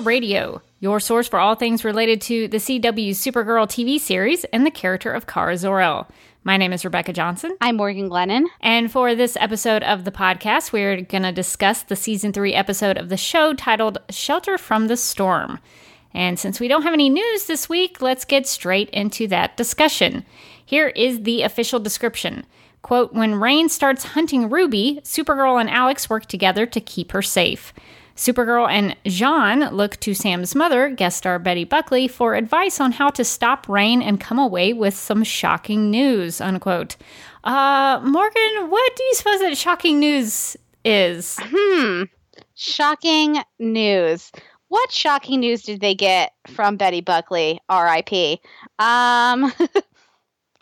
Supergirl Radio, your source for all things related to the CW Supergirl TV series and the character of Kara Zor-El. My name is Rebecca Johnson. I'm Morgan Glennon. And for this episode of the podcast, we're going to discuss the season three episode of the show titled Shelter from the Storm. And since we don't have any news this week, let's get straight into that discussion. Here is the official description. Quote, when Reign starts hunting Ruby, Supergirl and Alex work together to keep her safe. Supergirl and J'onn look to Sam's mother, guest star Betty Buckley, for advice on how to stop Reign and come away with some shocking news, unquote. Uh, Morgan, what do you suppose that shocking news is? Hmm. Shocking news. What shocking news did they get from Betty Buckley, RIP? Um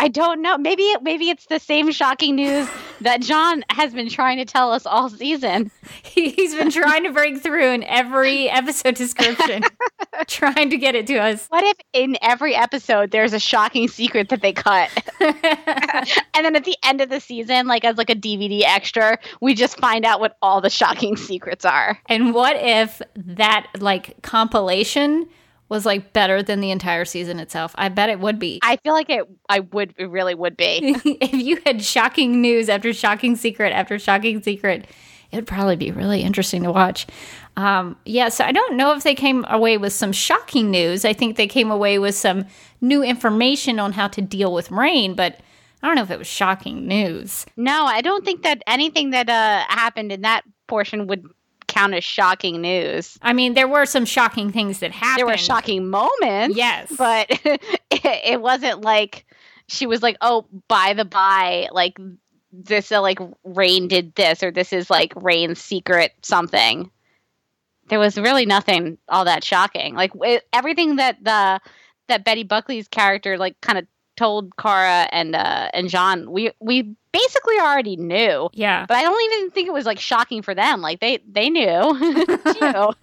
I don't know. Maybe maybe it's the same shocking news that J'onn has been trying to tell us all season. He's been trying to break through in every episode description, trying to get it to us. What if in every episode there's a shocking secret that they cut, and then at the end of the season, like as like a DVD extra, we just find out what all the shocking secrets are. And what if that like compilation was like better than the entire season itself. I bet it would be. I feel like it I would it really would be. if you had shocking news after shocking secret after shocking secret, it would probably be really interesting to watch. Um, yeah, so I don't know if they came away with some shocking news. I think they came away with some new information on how to deal with reign, but I don't know if it was shocking news. No, I don't think that anything that uh, happened in that portion would count as shocking news. I mean, there were some shocking things that happened. There were shocking moments. Yes. But it, it wasn't like she was like, oh, by the by, like this, uh, like Reign did this, or this is like Reign's secret something. There was really nothing all that shocking. Like it, everything that the that Betty Buckley's character like kind of told Kara and uh and J'onn, we we basically already knew. Yeah. But I don't even think it was like shocking for them. Like they they knew.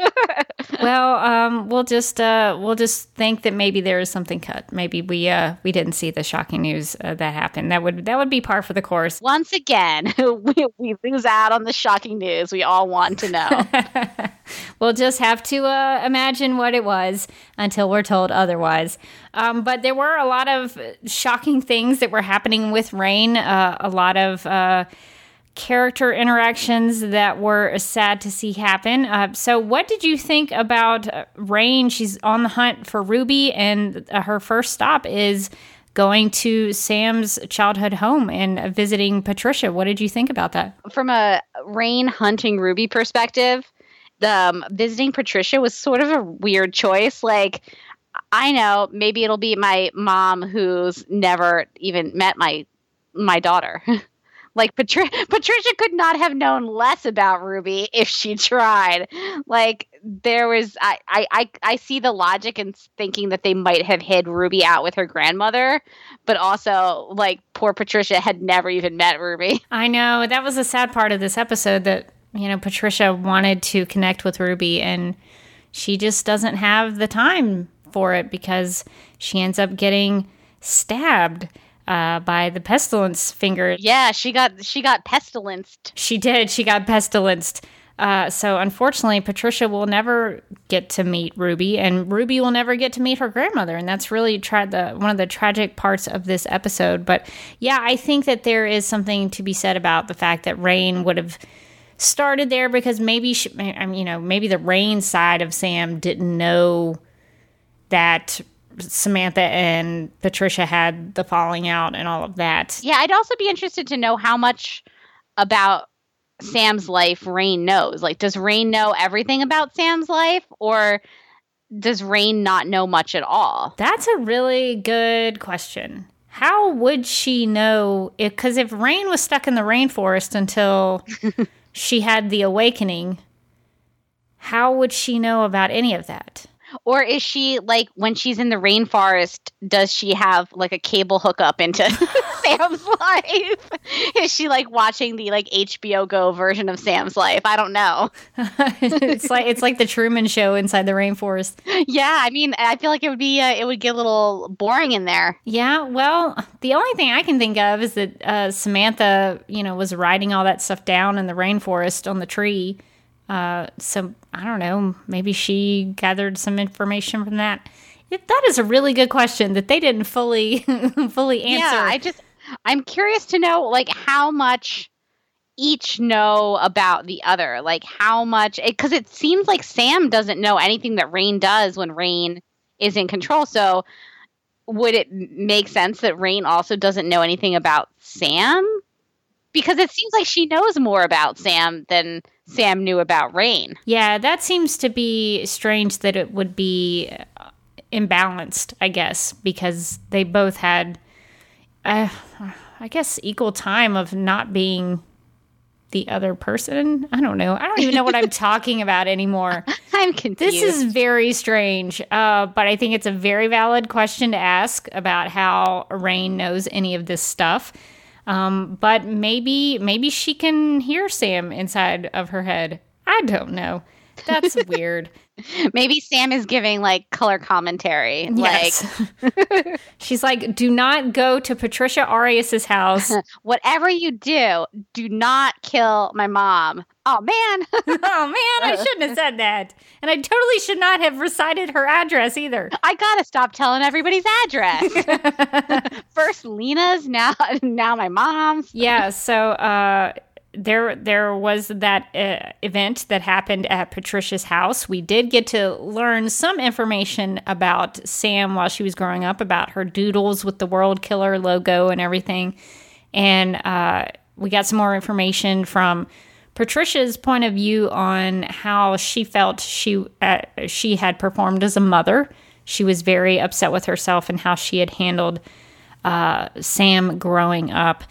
well, um, we'll just uh, we'll just think that maybe there is something cut. Maybe we uh, we didn't see the shocking news uh, that happened. That would that would be par for the course. Once again, we, we lose out on the shocking news we all want to know. we'll just have to uh, imagine what it was until we're told otherwise. Um, but there were a lot of shocking things that were happening with Reign. Uh, a lot of uh, character interactions that were sad to see happen. Uh, so, what did you think about uh, Reign? She's on the hunt for Ruby, and uh, her first stop is going to Sam's childhood home and visiting Patricia. What did you think about that? From a Reign hunting Ruby perspective, the um, visiting Patricia was sort of a weird choice. Like, I know maybe it'll be my mom who's never even met my my daughter. like Patri- Patricia could not have known less about Ruby if she tried. Like there was I, I I I see the logic in thinking that they might have hid Ruby out with her grandmother, but also like poor Patricia had never even met Ruby. I know. That was a sad part of this episode that you know Patricia wanted to connect with Ruby and she just doesn't have the time for it because she ends up getting stabbed uh, by the pestilence finger. Yeah, she got she got pestilenced. She did. She got pestilenced. Uh, so unfortunately, Patricia will never get to meet Ruby, and Ruby will never get to meet her grandmother, and that's really tra- the one of the tragic parts of this episode. But yeah, I think that there is something to be said about the fact that Reign would have started there because maybe she, I mean, you know, maybe the reign side of Sam didn't know that Samantha and Patricia had the falling out and all of that. Yeah, I'd also be interested to know how much about Sam's life Reign knows. Like, does Reign know everything about Sam's life, or does Reign not know much at all? That's a really good question. How would she know? Because if, if Reign was stuck in the rainforest until she had the awakening, how would she know about any of that? Or is she like when she's in the rainforest, does she have like a cable hookup into Sam's life? Is she like watching the like HBO Go version of Sam's life? I don't know. it's like it's like the Truman show inside the rainforest. Yeah, I mean, I feel like it would be uh, it would get a little boring in there. Yeah, well, the only thing I can think of is that uh, Samantha, you know, was writing all that stuff down in the rainforest on the tree uh, so I don't know. Maybe she gathered some information from that. That is a really good question that they didn't fully fully answer. Yeah, I just I'm curious to know like how much each know about the other. Like how much because it, it seems like Sam doesn't know anything that Reign does when Reign is in control. So would it make sense that Reign also doesn't know anything about Sam? Because it seems like she knows more about Sam than Sam knew about Reign. Yeah, that seems to be strange that it would be uh, imbalanced, I guess, because they both had, uh, I guess, equal time of not being the other person. I don't know. I don't even know what I'm talking about anymore. I'm confused. This is very strange, uh, but I think it's a very valid question to ask about how Reign knows any of this stuff. Um, but maybe maybe she can hear Sam inside of her head. I don't know. That's weird. Maybe Sam is giving like color commentary. Yes. Like she's like, "Do not go to Patricia Arias's house. Whatever you do, do not kill my mom." Oh man. oh man, I shouldn't have said that. And I totally should not have recited her address either. I got to stop telling everybody's address. First Lena's, now now my mom's. Yeah, so uh there there was that uh, event that happened at Patricia's house. We did get to learn some information about Sam while she was growing up, about her doodles with the World Killer logo and everything, and uh, we got some more information from Patricia's point of view on how she felt she uh, she had performed as a mother. She was very upset with herself and how she had handled uh, Sam growing up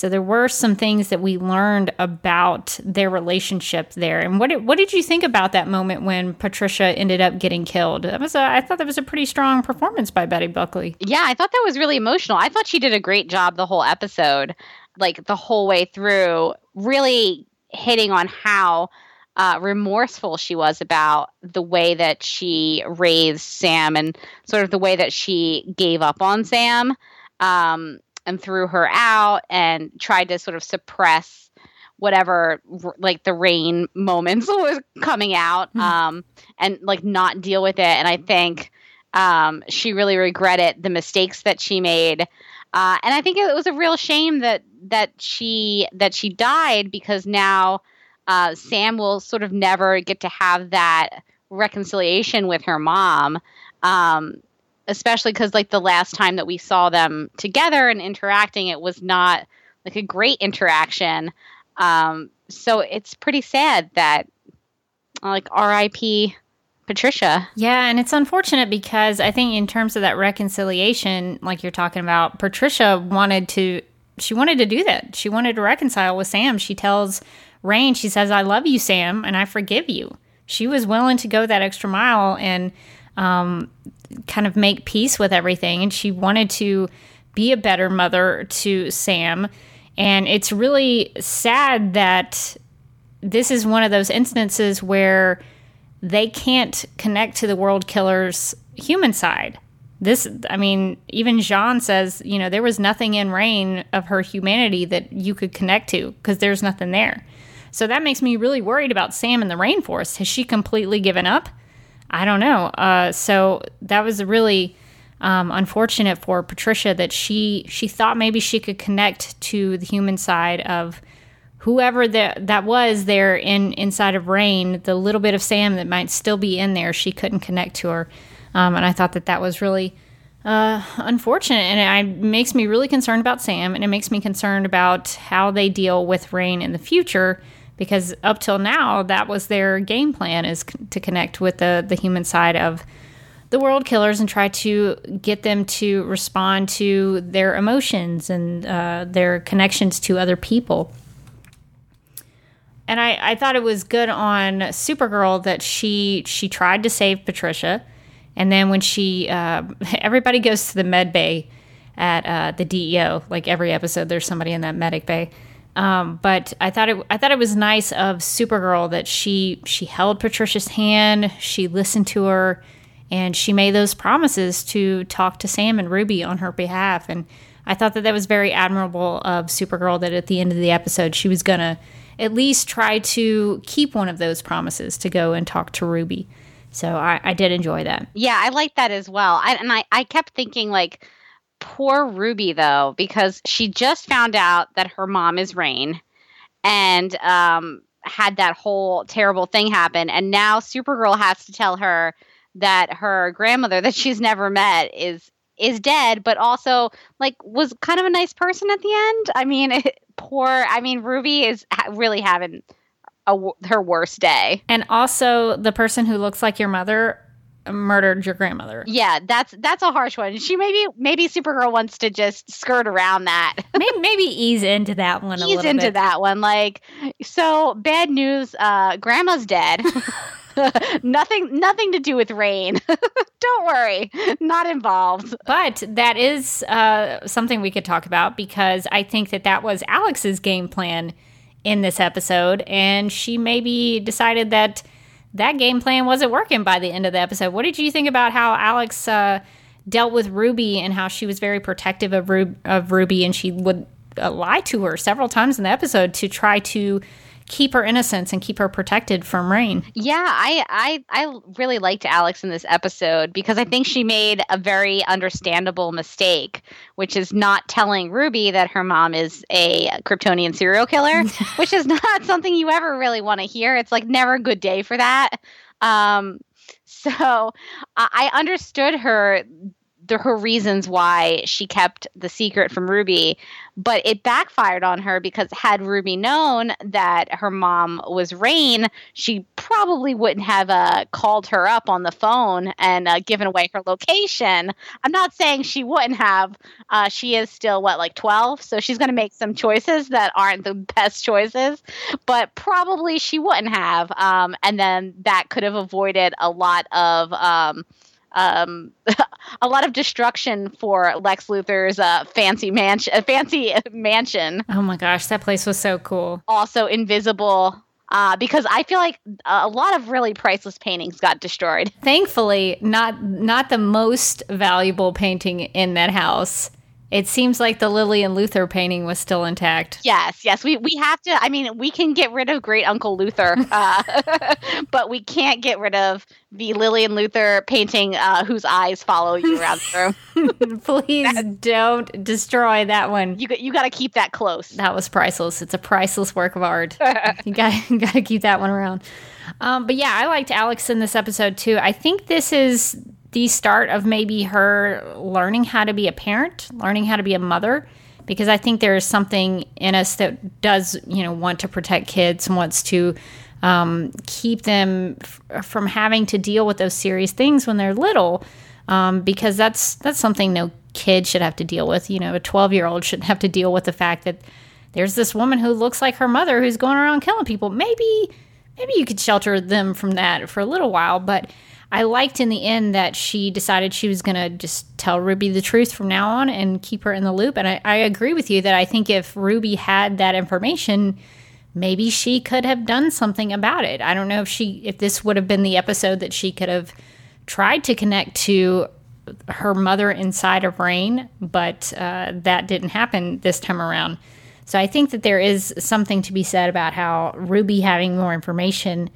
so there were some things that we learned about their relationship there. And what did, what did you think about that moment when Patricia ended up getting killed? That was a, I thought that was a pretty strong performance by Betty Buckley. Yeah, I thought that was really emotional. I thought she did a great job the whole episode, like the whole way through, really hitting on how uh, remorseful she was about the way that she raised Sam and sort of the way that she gave up on Sam. Um, and threw her out and tried to sort of suppress whatever like the reign moments was coming out hmm. um, and like not deal with it. And i think um, she really regretted the mistakes that she made. Uh, and i think it was a real shame that that she that she died because now uh, sam will sort of never get to have that reconciliation with her mom. Um, especially because like the last time that we saw them together and interacting, it was not like a great interaction. Um, so it's pretty sad that like R.I.P. Patricia. Yeah, and it's unfortunate because I think in terms of that reconciliation, like you're talking about, Patricia wanted to she wanted to do that. She wanted to reconcile with Sam. She tells Rain, she says, I love you, Sam, and I forgive you. She was willing to go that extra mile and um, kind of make peace with everything. And she wanted to be a better mother to Sam. And it's really sad that this is one of those instances where they can't connect to the world killer's human side. This, I mean, even J'onn says, you know, there was nothing in Reign of her humanity that you could connect to because there's nothing there. So that makes me really worried about Sam in the rainforest. Has she completely given up? I don't know. Uh, so that was really um, unfortunate for Patricia that she she thought maybe she could connect to the human side of whoever that that was there in inside of Reign, the little bit of Sam that might still be in there, she couldn't connect to her, um, and I thought that that was really uh, unfortunate, and it makes me really concerned about Sam, and it makes me concerned about how they deal with Reign in the future. Because up till now, that was their game plan is c- to connect with the the human side of the world killers and try to get them to respond to their emotions and uh, their connections to other people. And I, I thought it was good on Supergirl that she she tried to save Patricia, and then when she uh, everybody goes to the med bay at uh, the DEO, like every episode, there's somebody in that medic bay. Um, but I thought it I thought it was nice of Supergirl that she she held Patricia's hand, she listened to her, and she made those promises to talk to Sam and Ruby on her behalf. And I thought that that was very admirable of Supergirl that at the end of the episode she was gonna at least try to keep one of those promises to go and talk to Ruby. So I, I did enjoy that. Yeah, I like that as well. I, and I, I kept thinking, like, poor Ruby, though, because she just found out that her mom is Reign and um, had that whole terrible thing happen. And now Supergirl has to tell her that her grandmother that she's never met is is dead but also like was kind of a nice person at the end i mean it, poor i mean ruby is really having her worst day And also the person who looks like your mother murdered your grandmother. yeah that's that's a harsh one. She maybe maybe supergirl wants to just skirt around that. Maybe, maybe ease into that one a ease into bit. that one like so bad news uh grandma's dead. Nothing nothing to do with reign. Don't worry not involved. But that is uh, something we could talk about because I think that that was Alex's game plan in this episode, and she maybe decided that that game plan wasn't working by the end of the episode. What did you think about how Alex uh, dealt with Ruby and how she was very protective of, Ru- of Ruby, and she would uh, lie to her several times in the episode to try to keep her innocence and keep her protected from Reign? Yeah, I, I I really liked Alex in this episode because I think she made a very understandable mistake, which is not telling Ruby that her mom is a Kryptonian serial killer, which is not something you ever really want to hear. It's like never a good day for that. Um, so I I understood her the, her reasons why she kept the secret from Ruby, but it backfired on her because had Ruby known that her mom was Reign, she probably wouldn't have uh, called her up on the phone and uh, given away her location. I'm not saying she wouldn't have. Uh, she is still what like 12, so she's going to make some choices that aren't the best choices, but probably she wouldn't have. Um, and then that could have avoided a lot of. Um, um, a lot of destruction for Lex Luthor's uh, fancy mansion. Uh, fancy mansion, Oh my gosh, that place was so cool. also invisible. Uh, because I feel like a lot of really priceless paintings got destroyed. Thankfully, not not the most valuable painting in that house. It seems like the Lillian Luthor painting was still intact. Yes, yes, we we have to. I mean, we can get rid of Great Uncle Luthor, uh, but we can't get rid of the Lillian Luthor painting uh, whose eyes follow you around the room. Please don't destroy that one. You got- you got to keep that close. That was priceless. It's a priceless work of art. you got you got to keep that one around. Um, but yeah, I liked Alex in this episode too. I think this is the start of maybe her learning how to be a parent, learning how to be a mother, because I think there is something in us that does, you know, want to protect kids and wants to um, keep them f- from having to deal with those serious things when they're little, um, because that's that's something no kid should have to deal with. You know, a twelve year old shouldn't have to deal with the fact that there's this woman who looks like her mother who's going around killing people. Maybe maybe you could shelter them from that for a little while, but I liked in the end that she decided she was going to just tell Ruby the truth from now on and keep her in the loop. And I, I agree with you that I think if Ruby had that information, maybe she could have done something about it. I don't know if she if this would have been the episode that she could have tried to connect to her mother inside of Reign, but uh, that didn't happen this time around. So I think that there is something to be said about how Ruby having more information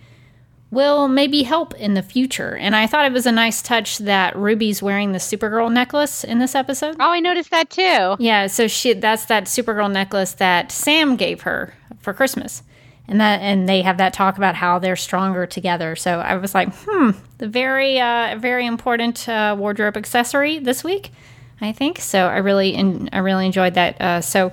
will maybe help in the future. And I thought it was a nice touch that Ruby's wearing the Supergirl necklace in this episode. Oh, I noticed that too. Yeah, so she that's that Supergirl necklace that Sam gave her for Christmas. And that and they have that talk about how they're stronger together. So I was like, hmm, the very uh, very important uh, wardrobe accessory this week, I think. So I really in, I really enjoyed that. Uh, so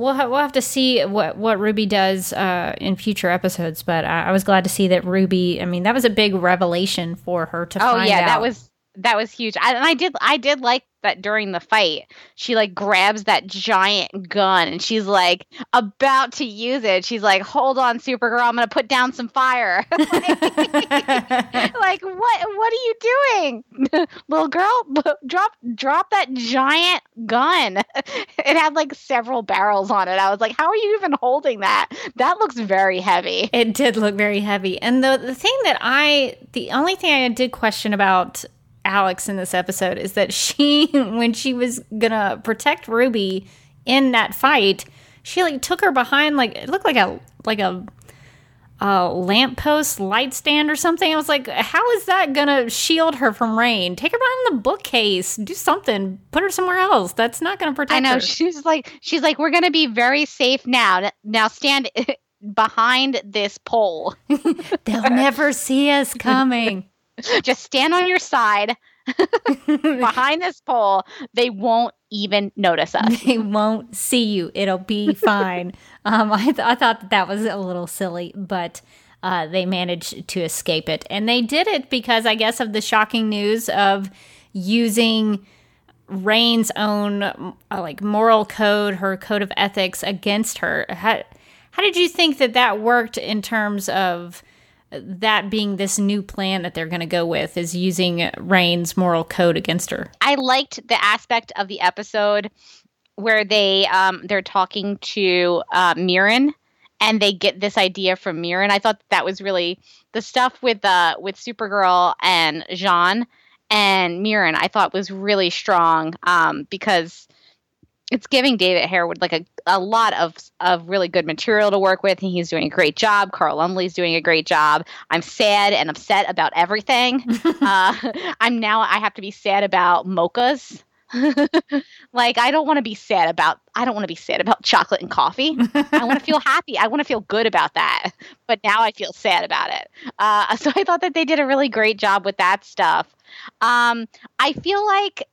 we'll ha- we'll have to see what what Ruby does uh, in future episodes. But I, I was glad to see that Ruby. I mean, that was a big revelation for her to. Oh find yeah, out. that was that was huge. I, and I did I did like that during the fight. She like grabs that giant gun and she's like about to use it. She's like, "Hold on, Supergirl, I'm to put down some fire." like, what what are you doing? Little girl, drop drop that giant gun. it had like several barrels on it. I was like, "How are you even holding that? That looks very heavy." It did look very heavy. And the the thing that I the only thing I did question about Alex in this episode is that she when she was gonna protect Ruby in that fight, she like took her behind like it looked like a like a a lamppost light stand or something. I was like, how is that gonna shield her from reign? Take her behind the bookcase. Do something. Put her somewhere else. That's not gonna protect her. I know her. she's like she's like we're gonna be very safe now. Now stand behind this pole. They'll never see us coming. Just stand on your side behind this pole. They won't even notice us. they won't see you. It'll be fine. um, I, th- I thought that that was a little silly, but uh, they managed to escape it. And they did it because, I guess, of the shocking news of using Reign's own uh, like moral code, her code of ethics against her. How, how did you think that that worked in terms of that being this new plan that they're going to go with is using Reign's moral code against her? I liked the aspect of the episode where they um, they're talking to uh, M'yrnn and they get this idea from M'yrnn. I thought that was really the stuff with uh, with Supergirl and J'onn and M'yrnn. I thought was really strong um, because it's giving David Harewood like a, a lot of of really good material to work with, and he's doing a great job. Carl Lumbly's doing a great job. I'm sad and upset about everything. uh, I'm now I have to be sad about mochas. like I don't want to be sad about I don't want to be sad about chocolate and coffee. I want to feel happy. I want to feel good about that. But now I feel sad about it. Uh, so I thought that they did a really great job with that stuff. Um, I feel like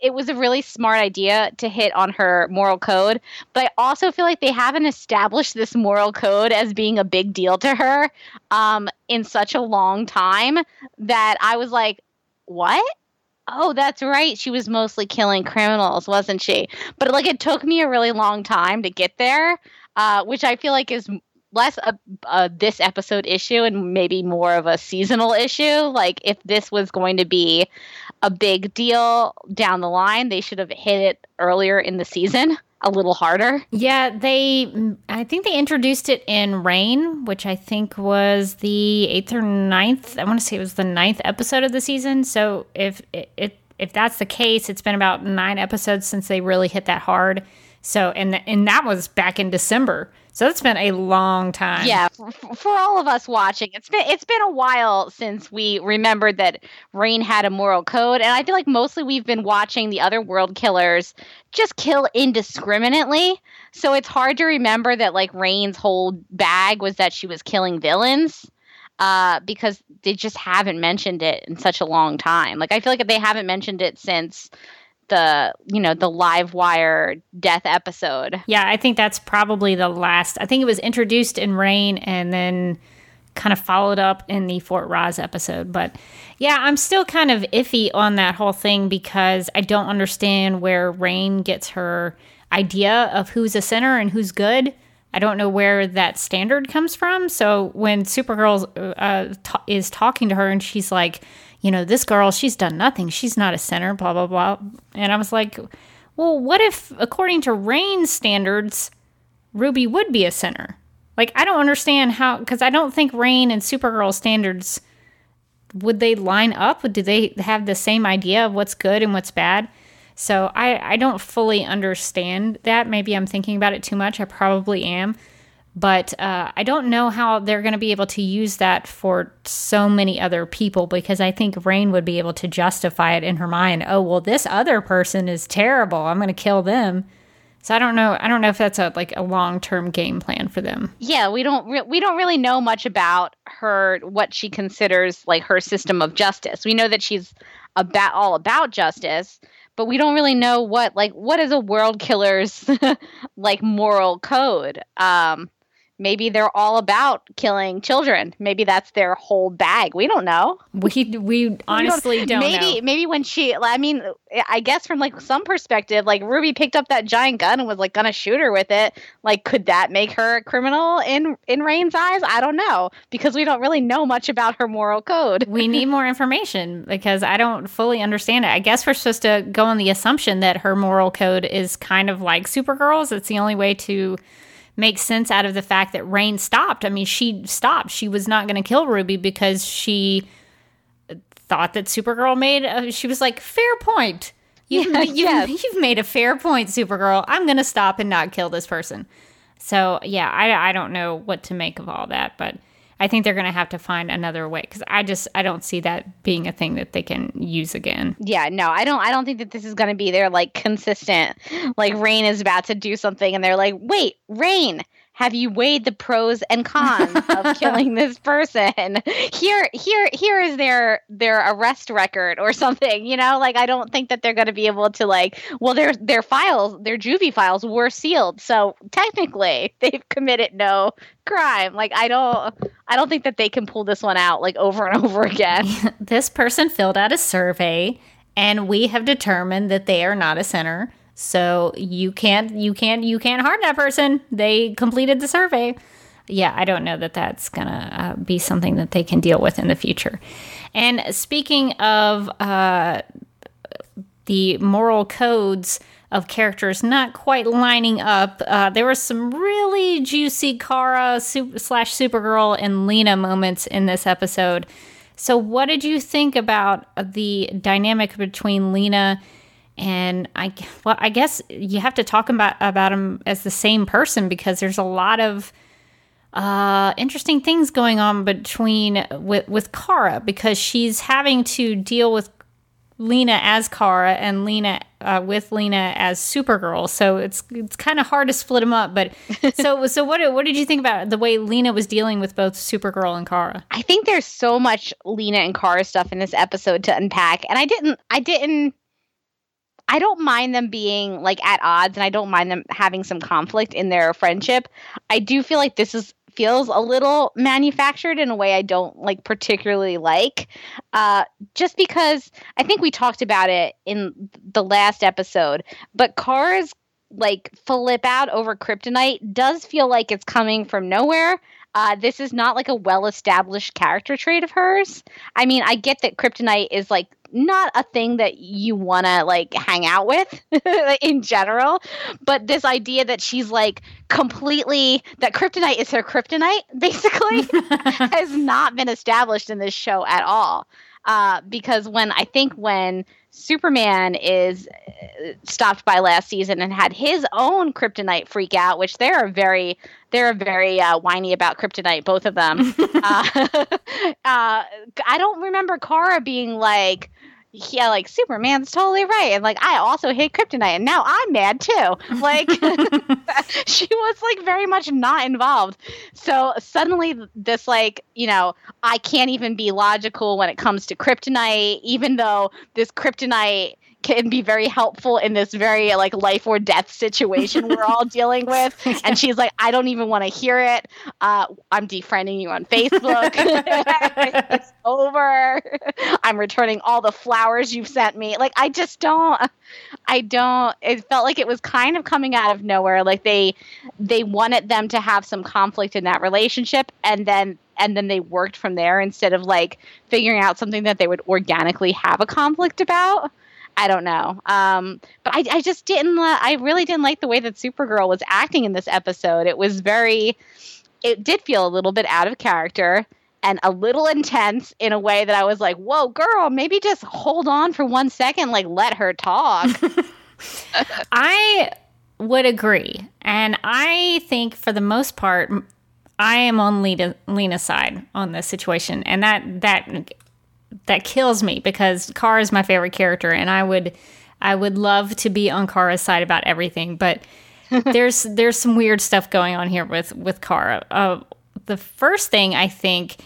it was a really smart idea to hit on her moral code, but I also feel like they haven't established this moral code as being a big deal to her um, in such a long time that I was like, what? Oh, that's right. She was mostly killing criminals, wasn't she? But like, it took me a really long time to get there, uh, which I feel like is less a, a this episode issue and maybe more of a seasonal issue. Like, if this was going to be a big deal down the line, they should have hit it earlier in the season a little harder. Yeah, they. I think they introduced it in Reign, which I think was the eighth or ninth. I want to say it was the ninth episode of the season. So if it if that's the case, it's been about nine episodes since they really hit that hard. So and and that was back in December. So it's been a long time. Yeah, for, for, all of us watching, it's been it's been a while since we remembered that Reign had a moral code, and I feel like mostly we've been watching the other world killers just kill indiscriminately. So it's hard to remember that like Reign's whole bag was that she was killing villains. Uh, because they just haven't mentioned it in such a long time. Like I feel like they haven't mentioned it since the you know the live wire death episode. Yeah i think that's probably the last i think it was introduced in reign and then kind of followed up in the fort rozz episode. But yeah i'm still kind of iffy on that whole thing because i don't understand where reign gets her idea of who's a sinner and who's good. I don't know where that standard comes from. So when supergirl uh, t- is talking to her and she's like you know, this girl, she's done nothing. She's not a sinner, blah, blah, blah. And I was like, well, what if, according to Reign's standards, Ruby would be a sinner? Like, I don't understand how, because I don't think Reign and Supergirl standards would they line up? Do they have the same idea of what's good and what's bad? So I, I don't fully understand that. Maybe I'm thinking about it too much. I probably am. But uh, I don't know how they're going to be able to use that for so many other people because I think Reign would be able to justify it in her mind. Oh, well, this other person is terrible. I'm going to kill them. So I don't know. I don't know if that's a like a long term game plan for them. Yeah, we don't re- we don't really know much about her what she considers like her system of justice. We know that she's about all about justice, but we don't really know what like what is a world killer's like moral code. Um, maybe they're all about killing children. Maybe that's their whole bag. We don't know. We we honestly we don't, don't, maybe know. maybe when she I mean I guess from like some perspective like Ruby picked up that giant gun and was like gonna shoot her with it. Like could that make her a criminal in in Reign's eyes? I don't know because we don't really know much about her moral code. we need more information because I don't fully understand it. I guess we're supposed to go on the assumption that her moral code is kind of like Supergirl's. It's the only way to makes sense out of the fact that Reign stopped. I mean, she stopped. She was not going to kill Ruby because she thought that Supergirl made. A, she was like, "Fair point. You, yeah, you, yes. You've made a fair point, Supergirl. I'm going to stop and not kill this person." So yeah, I I don't know what to make of all that, but I think they're going to have to find another way because I just I don't see that being a thing that they can use again. Yeah, no, I don't. I don't think that this is going to be their like consistent. Like Reign is about to do something, and they're like, "Wait, Reign, have you weighed the pros and cons of killing this person? Here here here is their their arrest record or something you know? Like i don't think that they're going to be able to like well their their files their juvie files were sealed. So technically they've committed no crime. Like i don't i don't think that they can pull this one out like over and over again. This person filled out a survey and we have determined that they are not a sinner so you can't you can't you can't harm that person. They completed the survey. Yeah, I don't know that that's gonna uh, be something that they can deal with in the future. And speaking of uh, the moral codes of characters not quite lining up, uh, there were some really juicy Kara super, slash Supergirl and Lena moments in this episode. So, what did you think about the dynamic between Lena? And I well I guess you have to talk about about him as the same person because there's a lot of uh, interesting things going on between with with Kara because she's having to deal with Lena as Kara and Lena uh, with Lena as Supergirl. So it's it's kind of hard to split them up. But so so what what did you think about the way Lena was dealing with both Supergirl and Kara? I think there's so much Lena and Kara stuff in this episode to unpack, and I didn't I didn't I don't mind them being like at odds and I don't mind them having some conflict in their friendship. I do feel like this is feels a little manufactured in a way I don't like particularly like. Uh, just because I think we talked about it in the last episode, but Kara's like flip out over kryptonite does feel like it's coming from nowhere. Uh, this is not like a well established character trait of hers. I mean, I get that kryptonite is like not a thing that you want to like hang out with in general but this idea that she's like completely that kryptonite is her kryptonite basically has not been established in this show at all uh, because when i think when superman is uh, stopped by last season and had his own kryptonite freak out which they're very they're very uh, whiny about kryptonite both of them. Uh, uh, i don't remember kara being like yeah, like Superman's totally right. And like I also hate kryptonite and now I'm mad too. Like she was like very much not involved. So suddenly this like, you know, I can't even be logical when it comes to kryptonite, even though this kryptonite can be very helpful in this very like life or death situation we're all dealing with. And she's like, I don't even want to hear it. Uh, I'm defriending you on Facebook. it's over. I'm returning all the flowers you've sent me. Like, I just don't. I don't. It felt like it was kind of coming out of nowhere. Like they they wanted them to have some conflict in that relationship, and then and then they worked from there instead of like figuring out something that they would organically have a conflict about. I don't know. Um, but I, I just didn't. Uh, I really didn't like the way that Supergirl was acting in this episode. It was very. It did feel a little bit out of character and a little intense in a way that I was like, "Whoa, girl, maybe just hold on for one second, like let her talk." I would agree. And I think for the most part, I am on Lena, Lena's side on this situation. And that, that, that kills me because Kara is my favorite character and I would, I would love to be on Kara's side about everything, but there's, there's some weird stuff going on here with, with Kara. Uh, the first thing I think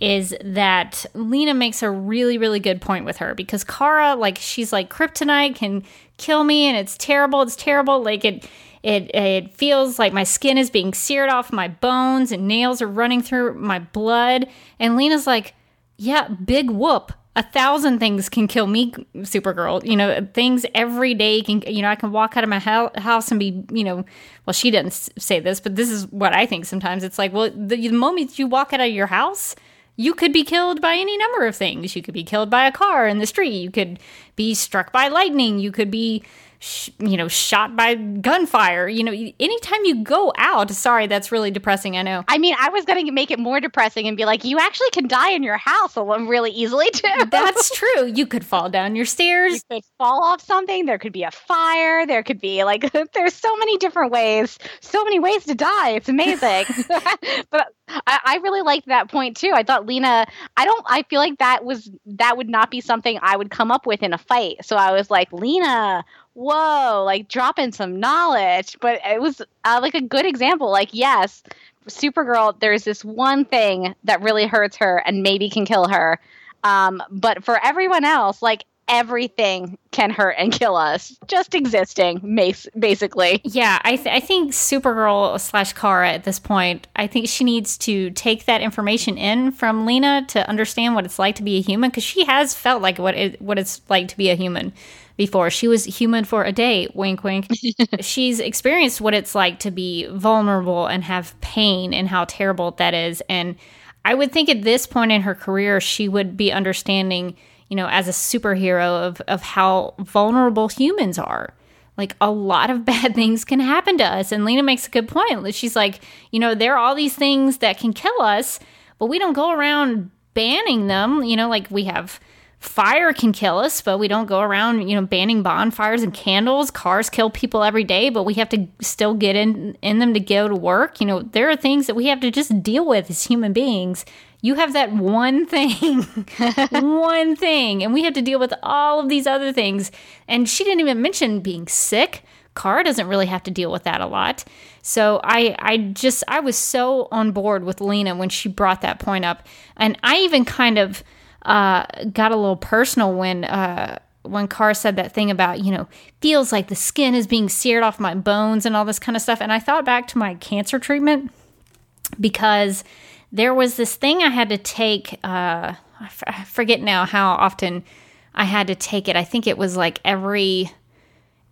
is that Lena makes a really, really good point with her because Kara, like, she's like, kryptonite can kill me and it's terrible. It's terrible. Like, it, it, it feels like my skin is being seared off my bones and nails are running through my blood. And Lena's like, yeah, big whoop. A thousand things can kill me, Supergirl. You know, things every day can, you know, I can walk out of my house and be, you know, well, she didn't say this, but this is what I think sometimes. It's like, well, the, the moment you walk out of your house, you could be killed by any number of things. You could be killed by a car in the street. You could be struck by lightning. You could be sh- you know, shot by gunfire. You know, anytime you go out, sorry, that's really depressing. I know. I mean, I was going to make it more depressing and be like, you actually can die in your house alone really easily too. That's true. You could fall down your stairs. You could fall off something. There could be a fire. There could be like, there's so many different ways, so many ways to die. It's amazing. but I, I really liked that point too. I thought Lena, I don't, I feel like that was, that would not be something I would come up with in a fight. So I was like, Lena, whoa, like dropping some knowledge. But it was uh, like a good example. Like, yes, Supergirl, there's this one thing that really hurts her and maybe can kill her. Um, but for everyone else, like everything can hurt and kill us just existing basically yeah i, th- I think supergirl slash kara at this point i think she needs to take that information in from lena to understand what it's like to be a human because she has felt like what it, what it's like to be a human before. She was human for a day, wink, wink. She's experienced what it's like to be vulnerable and have pain and how terrible that is. And I would think at this point in her career, she would be understanding, you know, as a superhero of, of how vulnerable humans are. Like a lot of bad things can happen to us. And Lena makes a good point. She's like, you know, there are all these things that can kill us, but we don't go around banning them. You know, like we have fire can kill us, but we don't go around, you know, banning bonfires and candles. Cars kill people every day, but we have to still get in in them to go to work. You know, there are things that we have to just deal with as human beings. You have that one thing, one thing, and we have to deal with all of these other things. And she didn't even mention being sick. Car doesn't really have to deal with that a lot. So I I just I was so on board with Lena when she brought that point up. And I even kind of uh, got a little personal when uh, when Kara said that thing about you know feels like the skin is being seared off my bones and all this kind of stuff, and I thought back to my cancer treatment because there was this thing I had to take. Uh, I, f- I forget now how often I had to take it. I think it was like every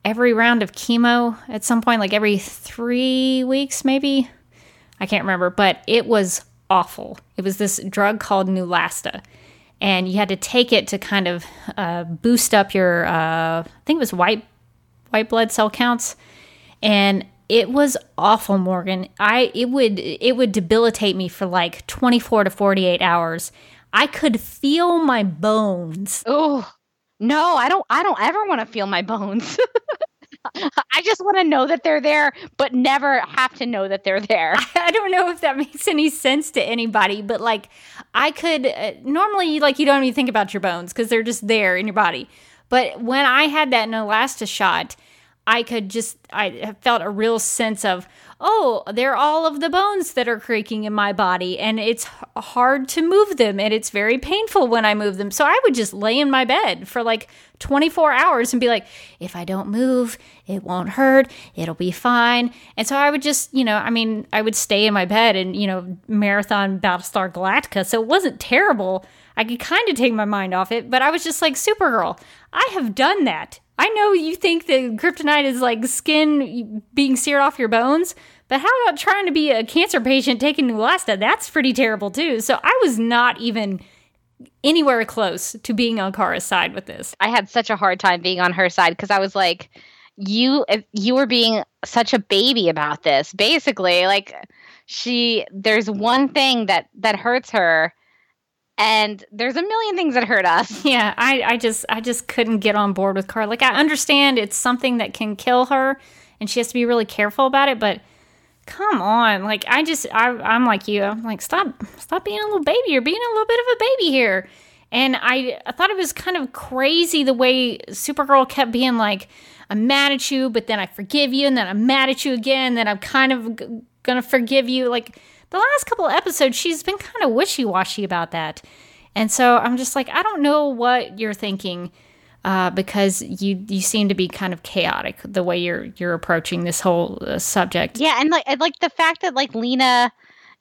every round of chemo at some point, like every three weeks, maybe. I can't remember, but it was awful. It was this drug called Neulasta and you had to take it to kind of uh, boost up your uh, I think it was white white blood cell counts, and it was awful, Morgan. I it would it would debilitate me for like twenty four to forty eight hours. I could feel my bones. Oh no, I don't. I don't ever want to feel my bones. I just want to know that they're there, but never have to know that they're there. I don't know if that makes any sense to anybody, but like I could uh, normally like you don't even think about your bones because they're just there in your body. But when I had that Neulasta shot, I could just I felt a real sense of oh, they're all of the bones that are creaking in my body, and it's hard to move them, and it's very painful when I move them. So I would just lay in my bed for like 24 hours and be like, if I don't move, it won't hurt, it'll be fine. And so I would just, you know, I mean, I would stay in my bed and, you know, marathon Battlestar Galactica. So it wasn't terrible. I could kind of take my mind off it, but I was just like, Supergirl, I have done that. I know you think that kryptonite is like skin being seared off your bones, but how about trying to be a cancer patient taking Neulasta? That's pretty terrible too. So I was not even anywhere close to being on Kara's side with this. I had such a hard time being on her side because I was like, you you were being such a baby about this. Basically, like she there's one thing that that hurts her and there's a million things that hurt us. Yeah, I, I just I just couldn't get on board with Kara. Like I understand it's something that can kill her and she has to be really careful about it. But come on, like I just I, I'm like you. I'm like stop stop being a little baby. You're being a little bit of a baby here. And I, I thought it was kind of crazy the way Supergirl kept being like, I'm mad at you, but then I forgive you, and then I'm mad at you again, and then I'm kind of g- gonna forgive you. Like the last couple of episodes, she's been kind of wishy washy about that. And so I'm just like, I don't know what you're thinking. Uh, because you you seem to be kind of chaotic the way you're you're approaching this whole uh, subject. Yeah, and like and like the fact that like Lena,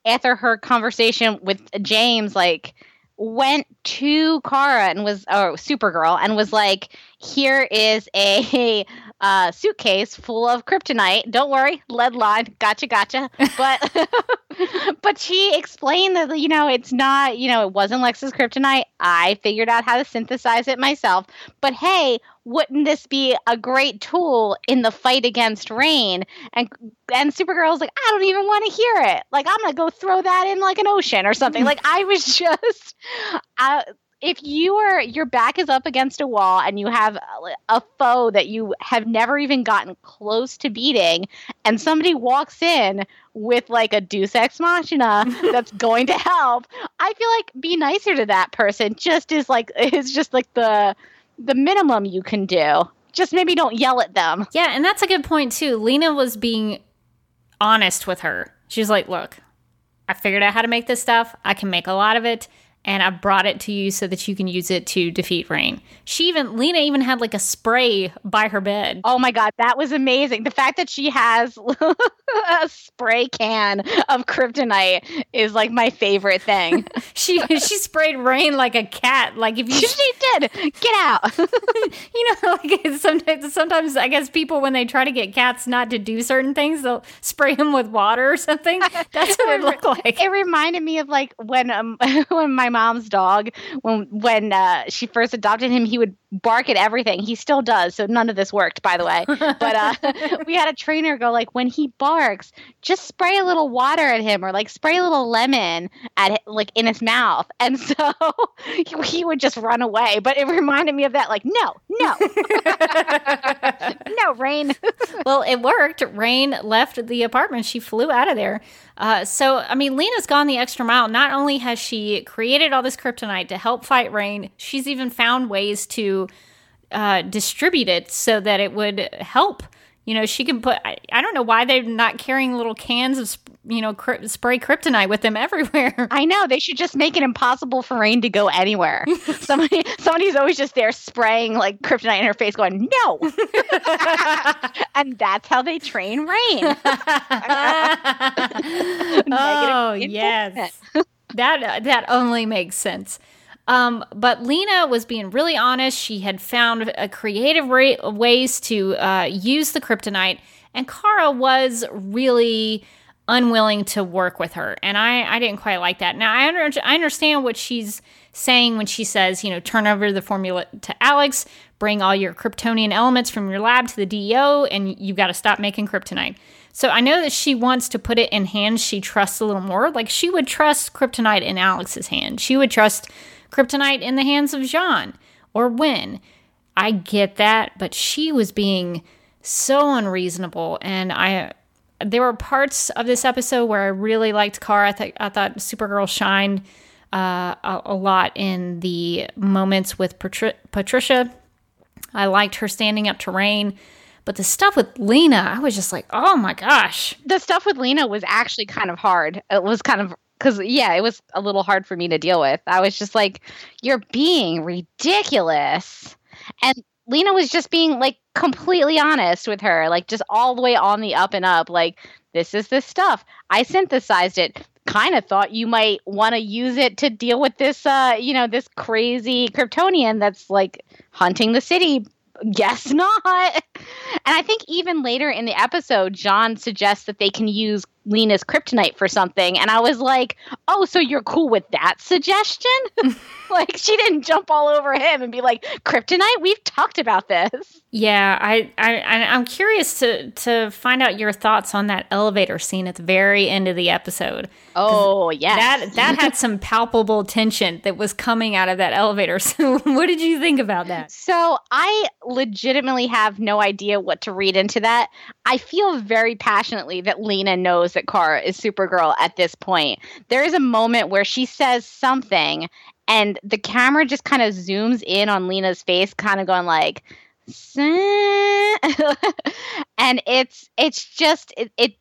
after her conversation with James, like went to Kara and was or Supergirl and was like, "Here is a uh, suitcase full of kryptonite. Don't worry, lead line. Gotcha, gotcha." But but she explained that you know it's not you know it wasn't Lex's kryptonite. I figured out how to synthesize it myself. But hey, wouldn't this be a great tool in the fight against Reign And and Supergirl's like, I don't even want to hear it. Like I'm gonna go throw that in like an ocean or something. like I was just, uh, if you are your back is up against a wall and you have a foe that you have never even gotten close to beating, and somebody walks in with like a Deus Ex Machina that's going to help, I feel like be nicer to that person. Just is like is just like the the minimum you can do. Just maybe don't yell at them. Yeah, and that's a good point too. Lena was being honest with her. She's like, "Look, I figured out how to make this stuff. I can make a lot of it." And I brought it to you so that you can use it to defeat Reign. She even Lena even had like a spray by her bed. Oh my god, that was amazing. The fact that she has a spray can of kryptonite is like my favorite thing. she she sprayed Reign like a cat. Like if you She did. Get out. you know, like sometimes sometimes I guess people when they try to get cats not to do certain things, they'll spray them with water or something. That's what it looked like. It reminded me of like when um when my mom's dog when when uh, she first adopted him he would bark at everything. He still does so none of this worked by the way. But uh, we had a trainer go like when he barks just spray a little water at him or like spray a little lemon at like in his mouth. And so he would just run away. But it reminded me of that like no no. No Reign well it worked. Reign left the apartment. She flew out of there. Uh, so, I mean, Lena's gone the extra mile. Not only has she created all this kryptonite to help fight Reign, she's even found ways to uh, distribute it so that it would help. You know, she can put, I, I don't know why they're not carrying little cans of, you know, cri- spray kryptonite with them everywhere. I know. They should just make it impossible for Reign to go anywhere. Somebody, somebody's always just there spraying like kryptonite in her face, going, no. and that's how they train Reign. oh, yes. that, that only makes sense. Um, but Lena was being really honest. She had found creative ra- ways to uh, use the kryptonite, and Kara was really unwilling to work with her. And I, I didn't quite like that. Now, I, under- I understand what she's saying when she says, you know, turn over the formula to Alex, bring all your Kryptonian elements from your lab to the DEO, and you've got to stop making kryptonite. So I know that she wants to put it in hands she trusts a little more. Like she would trust kryptonite in Alex's hand. She would trust kryptonite in the hands of J'onn or Winn. I get that, but she was being so unreasonable and I there were parts of this episode where I really liked Kara. I, th- I thought Supergirl shined uh, a, a, lot in the moments with Patri- Patricia. I liked her standing up to Reign. But the stuff with Lena, I was just like, oh my gosh. The stuff with Lena was actually kind of hard. It was kind of because yeah, it was a little hard for me to deal with. I was just like, "You're being ridiculous," and Lena was just being like completely honest with her, like just all the way on the up and up. Like, this is this stuff. I synthesized it. Kind of thought you might want to use it to deal with this, uh, you know, this crazy Kryptonian that's like hunting the city guess not. And I think even later in the episode, J'onn suggests that they can use Lena's kryptonite for something. And I was like, oh, so you're cool with that suggestion? like, she didn't jump all over him and be like, kryptonite? We've talked about this. Yeah, I, I, I'm curious to, to find out your thoughts on that elevator scene at the very end of the episode. Oh, yeah. That, that had some palpable tension that was coming out of that elevator. So, what did you think about that? So, I legitimately have no idea what to read into that. I feel very passionately that Lena knows that Kara is Supergirl at this point. There is a moment where she says something and the camera just kind of zooms in on Lena's face, kind of going like, and it's it's just it, it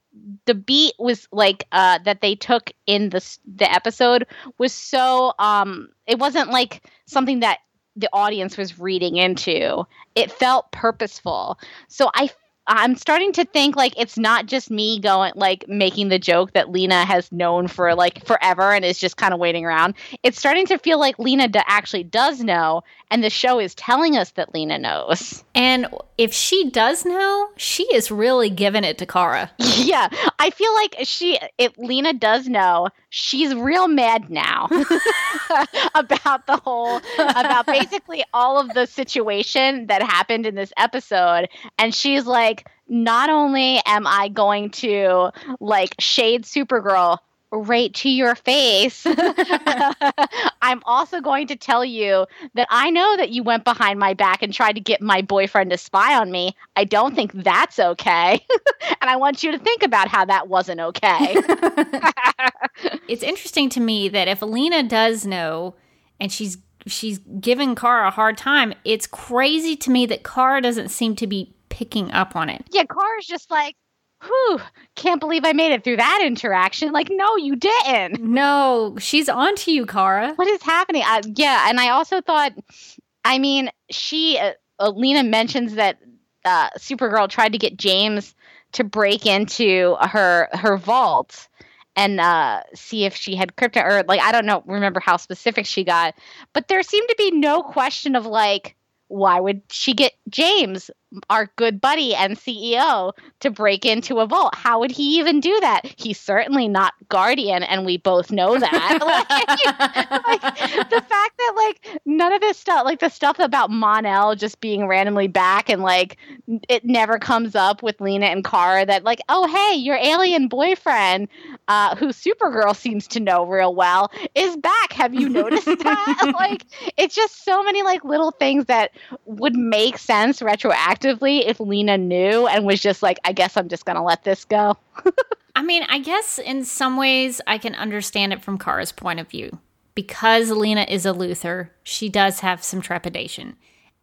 the beat was like uh that they took in the the episode was so um it wasn't like something that the audience was reading into it felt purposeful so i I'm starting to think like it's not just me going like making the joke that Lena has known for like forever and is just kind of waiting around. It's starting to feel like Lena d- actually does know, and the show is telling us that Lena knows. And if she does know, she is really giving it to Kara. Yeah, I feel like she, if Lena does know, she's real mad now about the whole, about basically all of the situation that happened in this episode, and she's like, not only am I going to like shade Supergirl right to your face. I'm also going to tell you that I know that you went behind my back and tried to get my boyfriend to spy on me. I don't think that's okay. and I want you to think about how that wasn't okay. it's interesting to me that if Alina does know and she's she's giving Kara a hard time, it's crazy to me that Kara doesn't seem to be picking up on it. Yeah, Kara's just like, whew, can't believe I made it through that interaction. Like, no, you didn't. No, she's on to you, Kara. What is happening? Uh, yeah, and I also thought, I mean, she, uh, Alina mentions that uh, Supergirl tried to get James to break into her her vault and uh, see if she had crypto or like I don't know, remember how specific she got, but there seemed to be no question of like why would she get James, our good buddy and CEO, to break into a vault? How would he even do that? He's certainly not Guardian, and we both know that. like, like, the fact that like none of this stuff, like the stuff about Mon-El just being randomly back, and like it never comes up with Lena and Kara that like, oh hey, your alien boyfriend, uh, who Supergirl seems to know real well, is back. Have you noticed that? like, it's just so many like little things that would make sense retroactively if Lena knew and was just like, I guess I'm just going to let this go. I mean, I guess in some ways I can understand it from Kara's point of view. Because Lena is a Luthor, she does have some trepidation.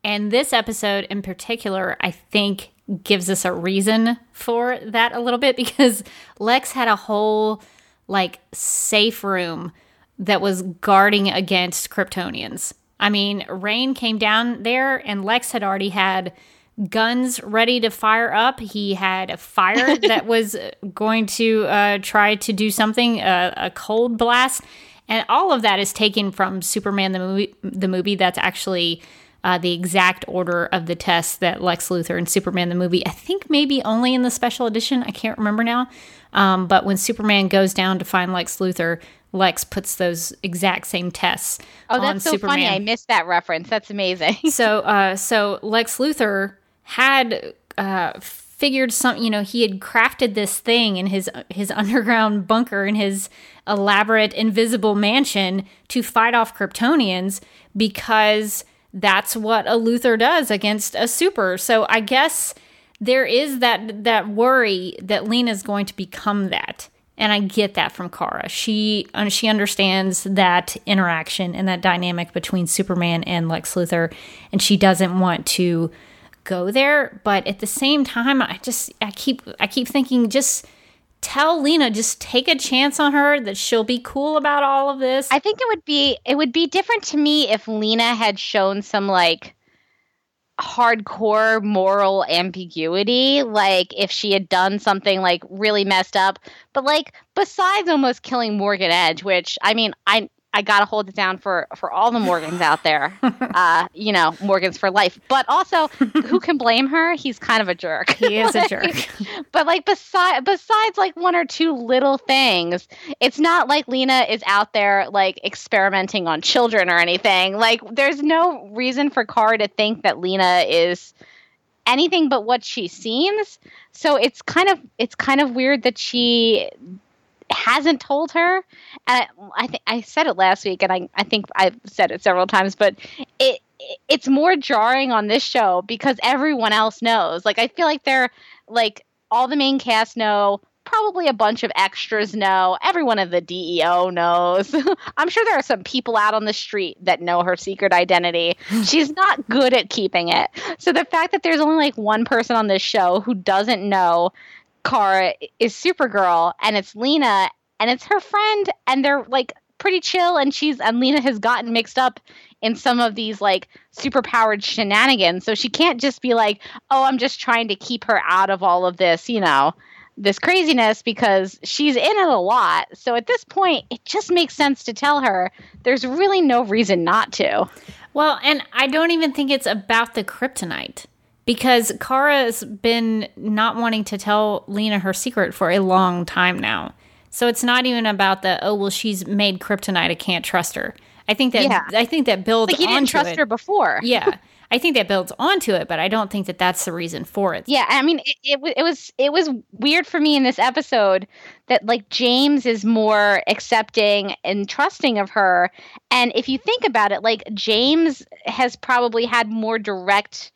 And this episode in particular, I think, gives us a reason for that a little bit because Lex had a whole like safe room that was guarding against Kryptonians. I mean, Reign came down there and Lex had already had guns ready to fire up. He had a fire that was going to uh, try to do something, uh, a cold blast. And all of that is taken from Superman the movie. The movie that's actually uh, the exact order of the tests that Lex Luthor and Superman the movie. I think maybe only in the special edition. I can't remember now. Um, but when Superman goes down to find Lex Luthor, Lex puts those exact same tests. Oh, that's so Superman. funny! I missed that reference. That's amazing. so, uh, so Lex Luthor had uh, figured some. You know, he had crafted this thing in his his underground bunker in his elaborate invisible mansion to fight off Kryptonians because that's what a Luthor does against a super. So, I guess there is that that worry that Lena's going to become that. And I get that from Kara. She she understands that interaction and that dynamic between Superman and Lex Luthor, and she doesn't want to go there. But at the same time, I just I keep I keep thinking just tell Lena just take a chance on her that she'll be cool about all of this. I think it would be it would be different to me if Lena had shown some like hardcore moral ambiguity like if she had done something like really messed up but like besides almost killing morgan edge which i mean i I gotta hold it down for for all the Morgans out there. Uh, you know, Morgans for life. But also, who can blame her? He's kind of a jerk. He is a jerk. but like besides besides like one or two little things, it's not like Lena is out there like experimenting on children or anything. Like there's no reason for Kara to think that Lena is anything but what she seems. So it's kind of it's kind of weird that she hasn't told her. And I, I think I said it last week, and I, I think I've said it several times, but it, it it's more jarring on this show because everyone else knows. Like I feel like they're like all the main cast know, probably a bunch of extras know, everyone at the DEO knows. I'm sure there are some people out on the street that know her secret identity. She's not good at keeping it. So the fact that there's only like one person on this show who doesn't know Kara is Supergirl and it's Lena and it's her friend and they're like pretty chill and she's and Lena has gotten mixed up in some of these like superpowered shenanigans. So she can't just be like, "Oh, I'm just trying to keep her out of all of this," you know, this craziness because she's in it a lot. So at this point, it just makes sense to tell her there's really no reason not to. Well, and I don't even think it's about the kryptonite because Kara's been not wanting to tell Lena her secret for a long time now. So it's not even about the oh well she's made kryptonite I can't trust her. I think that Yeah. I think that builds Like he didn't trust it. her before. yeah, I think that builds onto it, but I don't think that that's the reason for it. Yeah, I mean, it, it, it was it was weird for me in this episode that like James is more accepting and trusting of her, and if you think about it, like James has probably had more direct,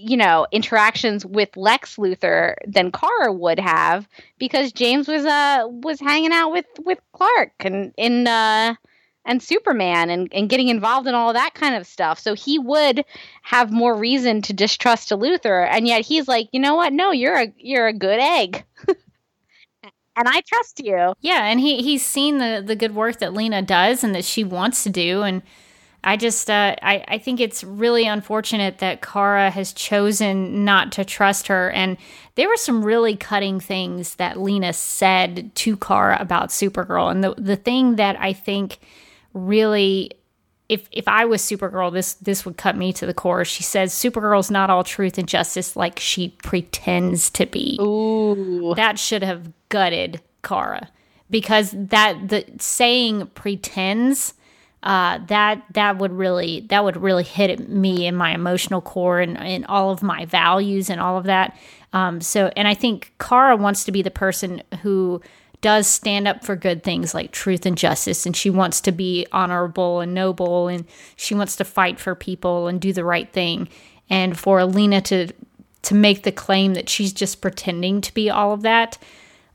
you know, interactions with Lex Luthor than Kara would have because James was uh was hanging out with with Clark and in uh and Superman and, and getting involved in all that kind of stuff. So he would have more reason to distrust Luthor, and yet he's like, you know what? No, you're a you're a good egg, and I trust you. Yeah, and he he's seen the the good work that Lena does and that she wants to do, and I just uh, I I think it's really unfortunate that Kara has chosen not to trust her, and there were some really cutting things that Lena said to Kara about Supergirl, and the the thing that I think really. If, if I was Supergirl, this this would cut me to the core. She says Supergirl's not all truth and justice like she pretends to be Ooh, that should have gutted Kara because that the saying pretends uh, that that would really that would really hit me in my emotional core and, and all of my values and all of that. Um, so and I think Kara wants to be the person who does stand up for good things like truth and justice and she wants to be honorable and noble and she wants to fight for people and do the right thing and for Alina to to make the claim that she's just pretending to be all of that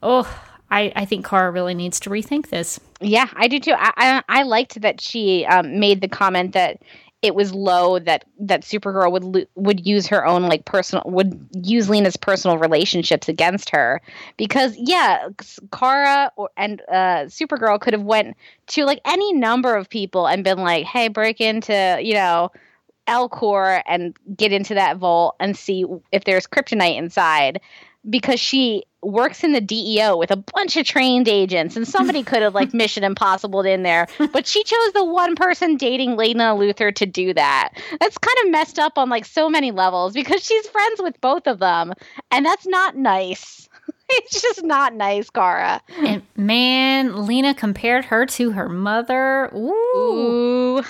oh I, I think Kara really needs to rethink this. yeah, I do too. I I, I liked that she um, made the comment that it was low that that Supergirl would lo- would use her own like personal would use Lena's personal relationships against her because yeah, Kara or, and uh, Supergirl could have went to like any number of people and been like, hey, break into you know. L-Corp and get into that vault and see if there's kryptonite inside because she works in the DEO with a bunch of trained agents and somebody could have like Mission Impossible in there but she chose the one person dating Lena Luthor to do that that's kind of messed up on like so many levels because she's friends with both of them and that's not nice it's just not nice Kara And man, Lena compared her to her mother. Ooh. ooh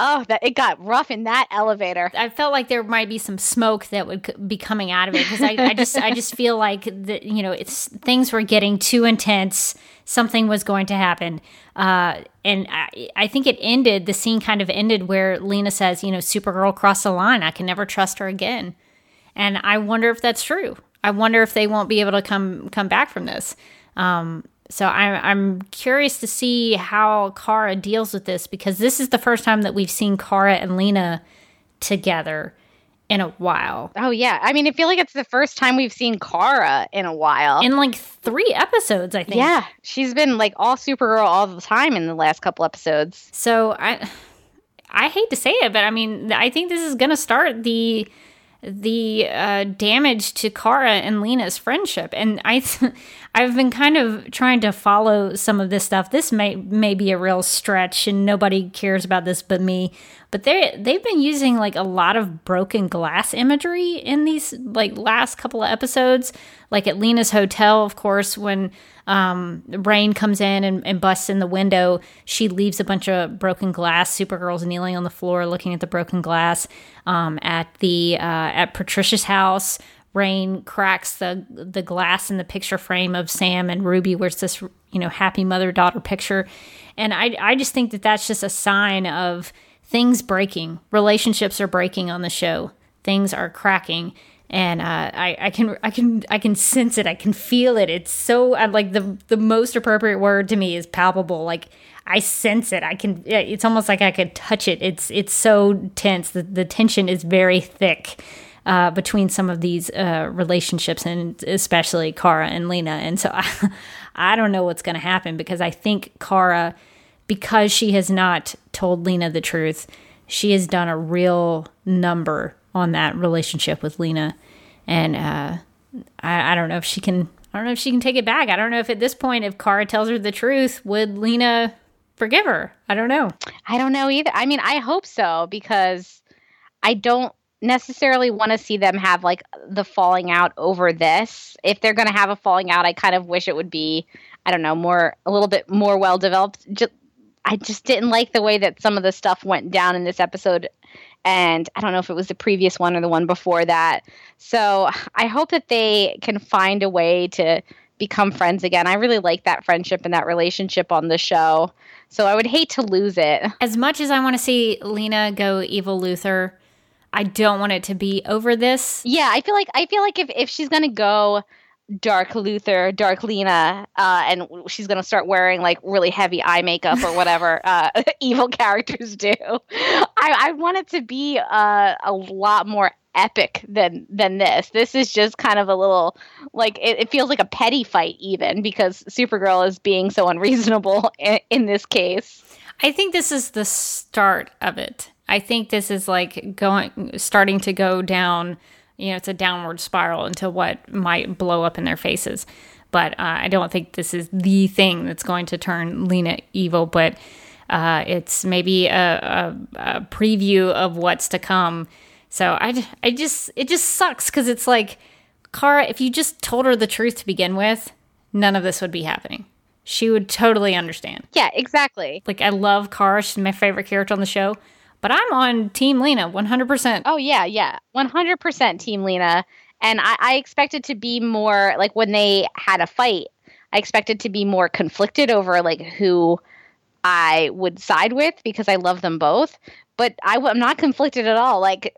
oh that it got rough in that elevator I felt like there might be some smoke that would be coming out of it because I, I just I just feel like that you know it's things were getting too intense. Something was going to happen, uh, and I, I think it ended. The scene kind of ended where Lena says, "You know, Supergirl crossed the line. I can never trust her again." And I wonder if that's true. I wonder if they won't be able to come come back from this. Um, so I'm I'm curious to see how Kara deals with this because this is the first time that we've seen Kara and Lena together in a while. oh yeah I mean I feel like it's the first time we've seen Kara in a while In like three episodes, I think. Yeah, she's been like all Supergirl all the time in the last couple episodes. So I I hate to say it, but I mean I think this is gonna start the the uh, damage to Kara and Lena's friendship, and I I've been kind of trying to follow some of this stuff. This may may be a real stretch, and nobody cares about this but me. But they they've been using like a lot of broken glass imagery in these like last couple of episodes, like at Lena's hotel, of course, when um, Reign comes in and, and busts in the window. She leaves a bunch of broken glass. Supergirl's kneeling on the floor looking at the broken glass. Um, at the uh, at Patricia's house, Reign cracks the the glass in the picture frame of Sam and Ruby, where's this you know happy mother daughter picture, and I I just think that that's just a sign of things breaking. Relationships are breaking on the show. Things are cracking. And uh, I, I can I can I can sense it. I can feel it. It's so uh, like the the most appropriate word to me is palpable. Like I sense it. I can. It's almost like I could touch it. It's it's so tense. The the tension is very thick uh, between some of these uh, relationships, and especially Kara and Lena. And so I, I don't know what's going to happen because I think Kara, because she has not told Lena the truth, she has done a real number on that relationship with Lena, and uh, I, I don't know if she can. I don't know if she can take it back. I don't know if at this point, if Kara tells her the truth, would Lena forgive her? I don't know. I don't know either. I mean, I hope so because I don't necessarily want to see them have like the falling out over this. If they're going to have a falling out, I kind of wish it would be, I don't know, more a little bit more well developed. Just, I just didn't like the way that some of the stuff went down in this episode. And I don't know if it was the previous one or the one before that. So I hope that they can find a way to become friends again. I really like that friendship and that relationship on the show. So I would hate to lose it. As much as I want to see Lena go evil Luthor, I don't want it to be over this. Yeah, I feel like I feel like if if she's gonna go dark Luthor, dark Lena, uh, and she's gonna start wearing like really heavy eye makeup or whatever uh, evil characters do. I, I want it to be uh, a lot more epic than than this. This is just kind of a little like it, it feels like a petty fight even because Supergirl is being so unreasonable in, in this case. I think this is the start of it. I think this is like going starting to go down, you know, it's a downward spiral into what might blow up in their faces. But uh, I don't think this is the thing that's going to turn Lena evil, but uh, it's maybe a, a, a, preview of what's to come. So I, I just, it just sucks because it's like, Kara, if you just told her the truth to begin with, none of this would be happening. She would totally understand. Yeah, exactly. Like, I love Kara. She's my favorite character on the show but I'm on Team Lena 100%. Oh, yeah, yeah. 100% Team Lena. And I, I expected to be more like when they had a fight, I expected to be more conflicted over like who I would side with because I love them both. But I, I'm not conflicted at all. Like,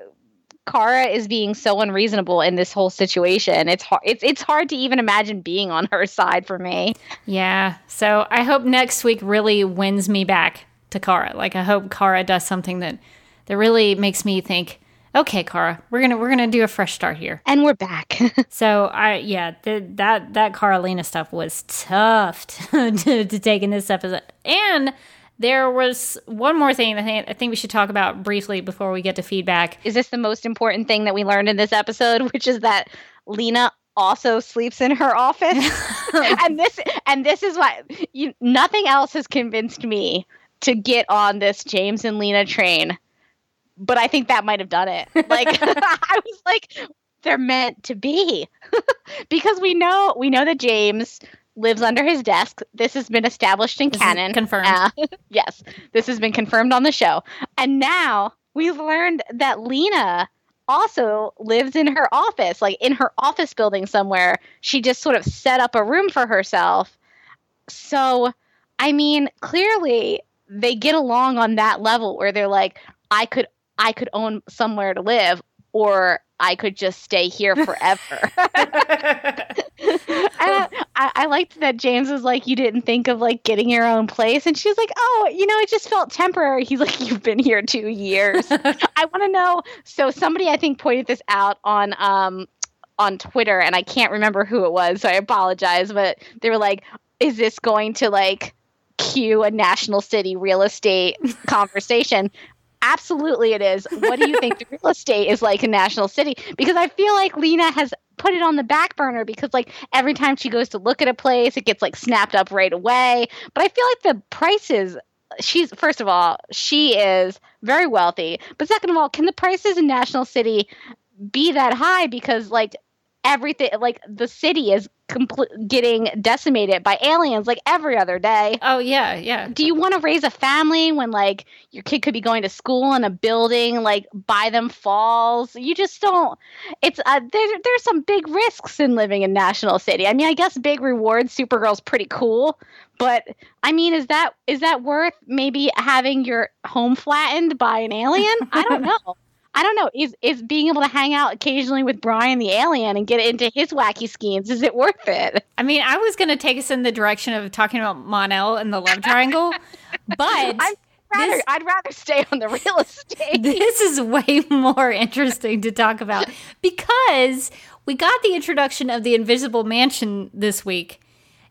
Kara is being so unreasonable in this whole situation. It's hard. It's it's hard to even imagine being on her side for me. Yeah. So I hope next week really wins me back to Kara. Like I hope Kara does something that that really makes me think, okay, Kara, we're gonna we're gonna do a fresh start here, and we're back. so I yeah, the, that that Carolina stuff was tough to, to, to take in this episode, and there was one more thing I think, I think we should talk about briefly before we get to feedback. Is this the most important thing that we learned in this episode, which is that Lena also sleeps in her office? and this and this is why you, nothing else has convinced me to get on this James and Lena train. But I think that might have done it. Like I was like, they're meant to be. because we know we know that James lives under his desk. This has been established in this canon. Confirmed. Uh, yes. This has been confirmed on the show. And now we've learned that Lena also lives in her office, like in her office building somewhere. She just sort of set up a room for herself. So, I mean, clearly they get along on that level where they're like, I could I could own somewhere to live or I could just stay here forever. I, I, liked that James was like, You didn't think of like getting your own place. And she's like, Oh, you know, it just felt temporary. He's like, You've been here two years. I want to know. So somebody I think pointed this out on um on Twitter and I can't remember who it was, so I apologize, but they were like, Is this going to like cue a national city real estate conversation. Absolutely, it is. What do you think the real estate is like in National City? Because I feel like Lena has put it on the back burner because, like, every time she goes to look at a place, it gets like snapped up right away. But I feel like the prices she's first of all she is very wealthy but second of all can the prices in national city be that high because like everything like the city is compl- getting decimated by aliens like every other day. Oh yeah, yeah. Do you want to raise a family when like your kid could be going to school in a building like by them falls? You just don't. It's uh, there, there's some big risks in living in National City. I mean, I guess big rewards. Supergirl's pretty cool, But I mean, is that is that worth maybe having your home flattened by an alien? I don't know. I don't know. Is is being able to hang out occasionally with Brian the alien and get into his wacky schemes? Is it worth it? I mean, I was going to take us in the direction of talking about Mon-El and the love triangle, but rather, this- I'd rather stay on the real estate. this is way more interesting to talk about because we got the introduction of the Invisible Mansion this week.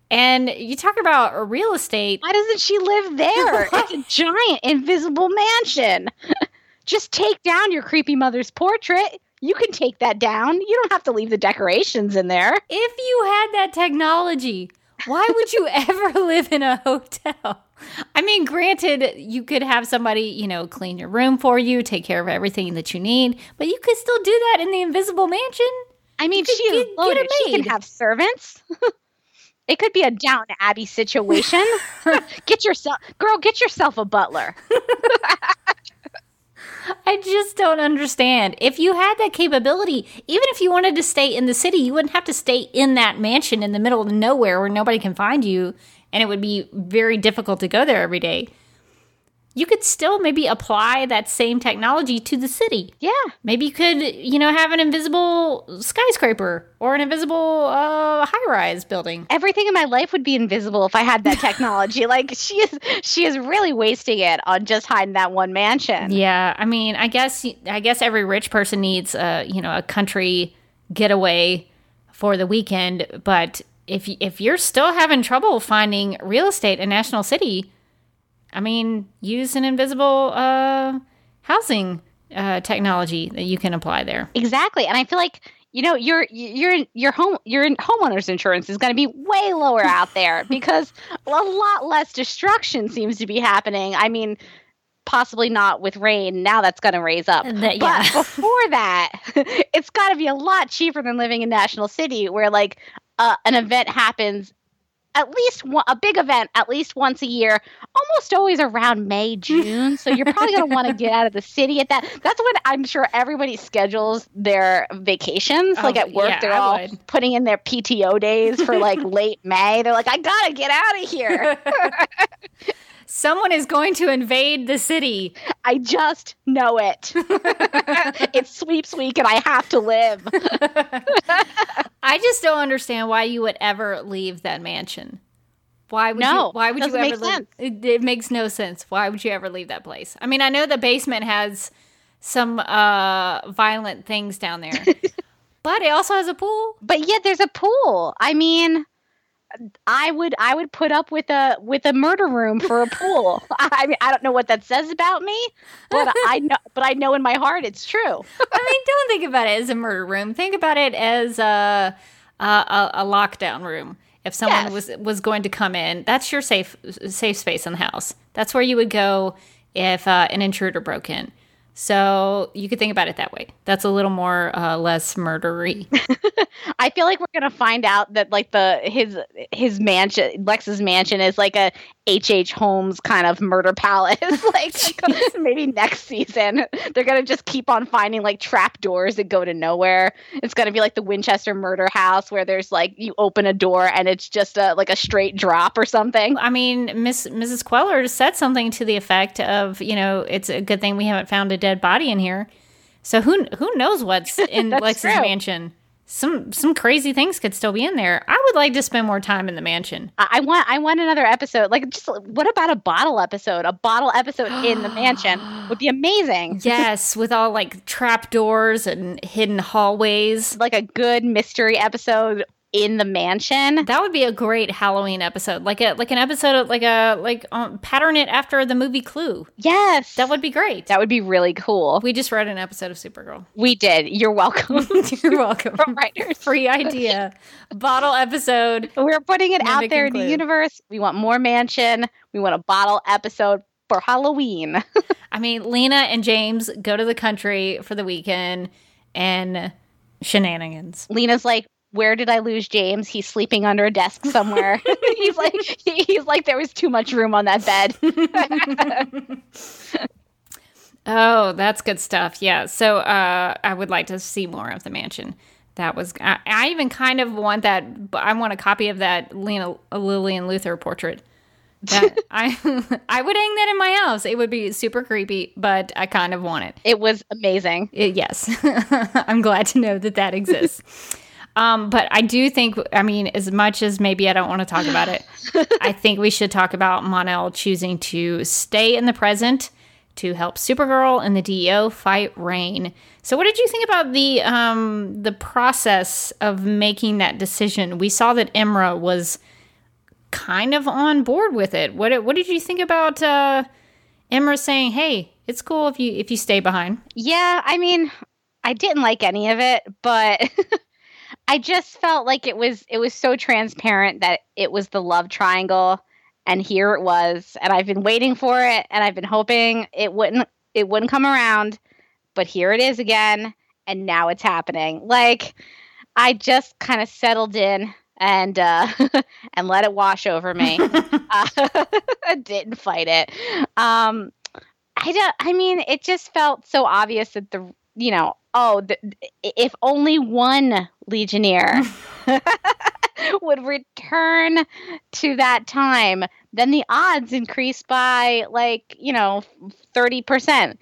And you talk about real estate. Why doesn't she live there? it's a giant invisible mansion. Just take down your creepy mother's portrait. You can take that down. You don't have to leave the decorations in there. If you had that technology, why would you ever live in a hotel? I mean, granted, you could have somebody, you know, clean your room for you, take care of everything that you need, but you could still do that in the invisible mansion. I mean, she is get- get a loaded. She can have servants. it could be a down Abbey situation. get yourself, girl, get yourself a butler. I just don't understand. If you had that capability, even if you wanted to stay in the city, you wouldn't have to stay in that mansion in the middle of nowhere where nobody can find you, and it would be very difficult to go there every day. You could still maybe apply that same technology to the city. Yeah. Maybe you could, you know, have an invisible skyscraper or an invisible uh, high-rise building. Everything in my life would be invisible if I had that technology. like she is she is really wasting it on just hiding that one mansion. Yeah, I mean, I guess I guess every rich person needs a you know a country getaway for the weekend. But if if you're still having trouble finding real estate in National City, I mean, use an invisible uh, housing uh, technology that you can apply there. Exactly. And I feel like you know your your your home your homeowners insurance is going to be way lower out there because a lot less destruction seems to be happening. I mean, possibly not with Reign. Now that's going to raise up. That- But before that, it's got to be a lot cheaper than living in National City, where like uh, an event happens. At least one, a big event, at least once a year, almost always around May, June. So you're probably going to want to get out of the city at that. That's when I'm sure everybody schedules their vacations. Oh, like at work, yeah, they're I all would. putting in their PTO days for like late May. They're like, I gotta get out of here. Someone is going to invade the city. I just know it. it's sweeps week and I have to live. I just don't understand why you would ever leave that mansion. Why would No, you? Why would you ever leave? sense. It, it makes no sense. Why would you ever leave that place? I mean, I know the basement has some uh violent things down there, but it also has a pool. But yet there's a pool. I mean, I would I would put up with a with a murder room for a pool. I mean, I don't know what that says about me, but I know but I know in my heart it's true. I mean, don't think about it as a murder room. Think about it as a a, a, lockdown room. If someone Yes. was was going to come in, that's your safe safe space in the house. That's where you would go if uh, an intruder broke in. So you could think about it that way. That's a little more uh, less murdery. I feel like we're gonna find out that like the his his mansion Lex's mansion is like a H. H. Holmes kind of murder palace. like maybe next season they're gonna just keep on finding like trap doors that go to nowhere. It's gonna be like the Winchester murder house where there's like you open a door and it's just a like a straight drop or something. I mean, Miss Mrs. Queller said something to the effect of, you know, it's a good thing we haven't found a dead body in here. So who who knows what's in Lex's true. mansion? Some some crazy things could still be in there. I would like to spend more time in the mansion. I I want I want another episode. Like just what about a bottle episode? A bottle episode in the mansion would be amazing. Yes, with all like trap doors and hidden hallways. Like a good mystery episode in the mansion. That would be a great Halloween episode, like a like an episode of like a like um, pattern it after the movie Clue. Yes. That would be great. that would be really cool. we just read an episode of Supergirl. We did. You're welcome. You're welcome. From writers. Free idea. Bottle episode. We're putting it out there in the universe. We want more mansion. We want a bottle episode for Halloween. I mean, Lena and James go to the country for the weekend and shenanigans. Lena's like, where did I lose James? He's sleeping under a desk somewhere. he's like, he- he's like, there was too much room on that bed. Oh, that's good stuff. Yeah. So uh, I would like to see more of the mansion. That was. I, I even kind of want that. I want a copy of that Lena Lillian Luthor portrait That, I I would hang that in my house. It would be super creepy, but I kind of want it. It was amazing. It, yes, I'm glad to know that that exists. Um, but I do think, I mean, as much as maybe I don't want to talk about it, I think we should talk about Mon-El choosing to stay in the present to help Supergirl and the DEO fight Reign. So, what did you think about the um, the process of making that decision? We saw that Imra was kind of on board with it. What what did you think about uh, Imra saying, "Hey, it's cool if you if you stay behind"? Yeah, I mean, I didn't like any of it, but I just felt like it was it was so transparent that it was the love triangle and here it was and I've been waiting for it and I've been hoping it wouldn't it wouldn't come around, but here it is again and now it's happening. Like I just kind of settled in and uh, and let it wash over me. uh, didn't fight it. Um, I don't. I mean, it just felt so obvious that the you know oh, the, if only one Legionnaire would return to that time, then the odds increase by like, you know, 30%.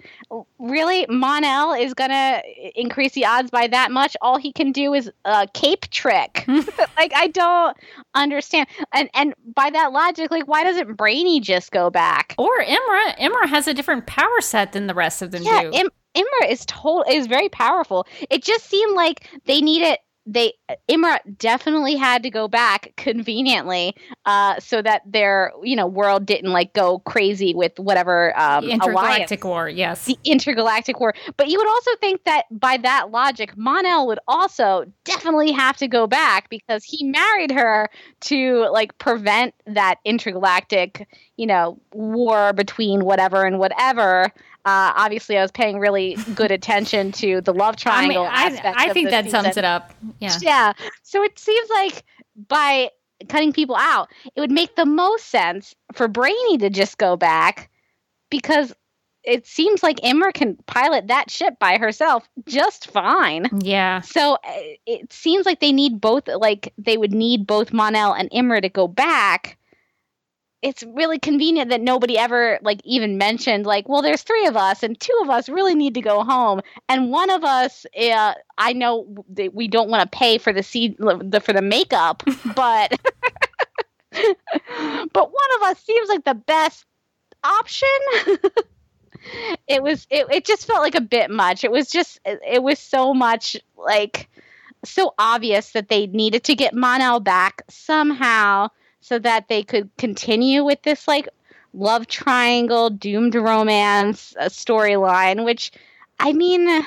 Really, Mon-El is going to increase the odds by that much. All he can do is a cape trick. like, I don't understand. And and by that logic, like, why doesn't Brainy just go back? Or Imra. Imra has a different power set than the rest of them yeah, do. Im- Imra is told is very powerful. It just seemed like they needed they Imra definitely had to go back conveniently uh, so that their you know world didn't like go crazy with whatever um, intergalactic alliance, war yes. The intergalactic war. But you would also think that by that logic Mon-El would also definitely have to go back because he married her to like prevent that intergalactic you know war between whatever and whatever uh, obviously, I was paying really good attention to the love triangle I, mean, I, I think that season. sums it up. Yeah. Yeah. So it seems like by cutting people out, it would make the most sense for Brainy to just go back because it seems like Imra can pilot that ship by herself just fine. Yeah. So uh, it seems like they need both, like they would need both Mon-El and Imra to go back it's really convenient that nobody ever like even mentioned like well there's three of us and two of us really need to go home. And one of us uh, i know that we don't want to pay for the seed the, for the makeup but but one of us seems like the best option. It was it, it just felt like a bit much. It was just it, it was so much like so obvious that they needed to get Mon-El back somehow so that they could continue with this like love triangle, doomed romance uh, storyline, which I mean,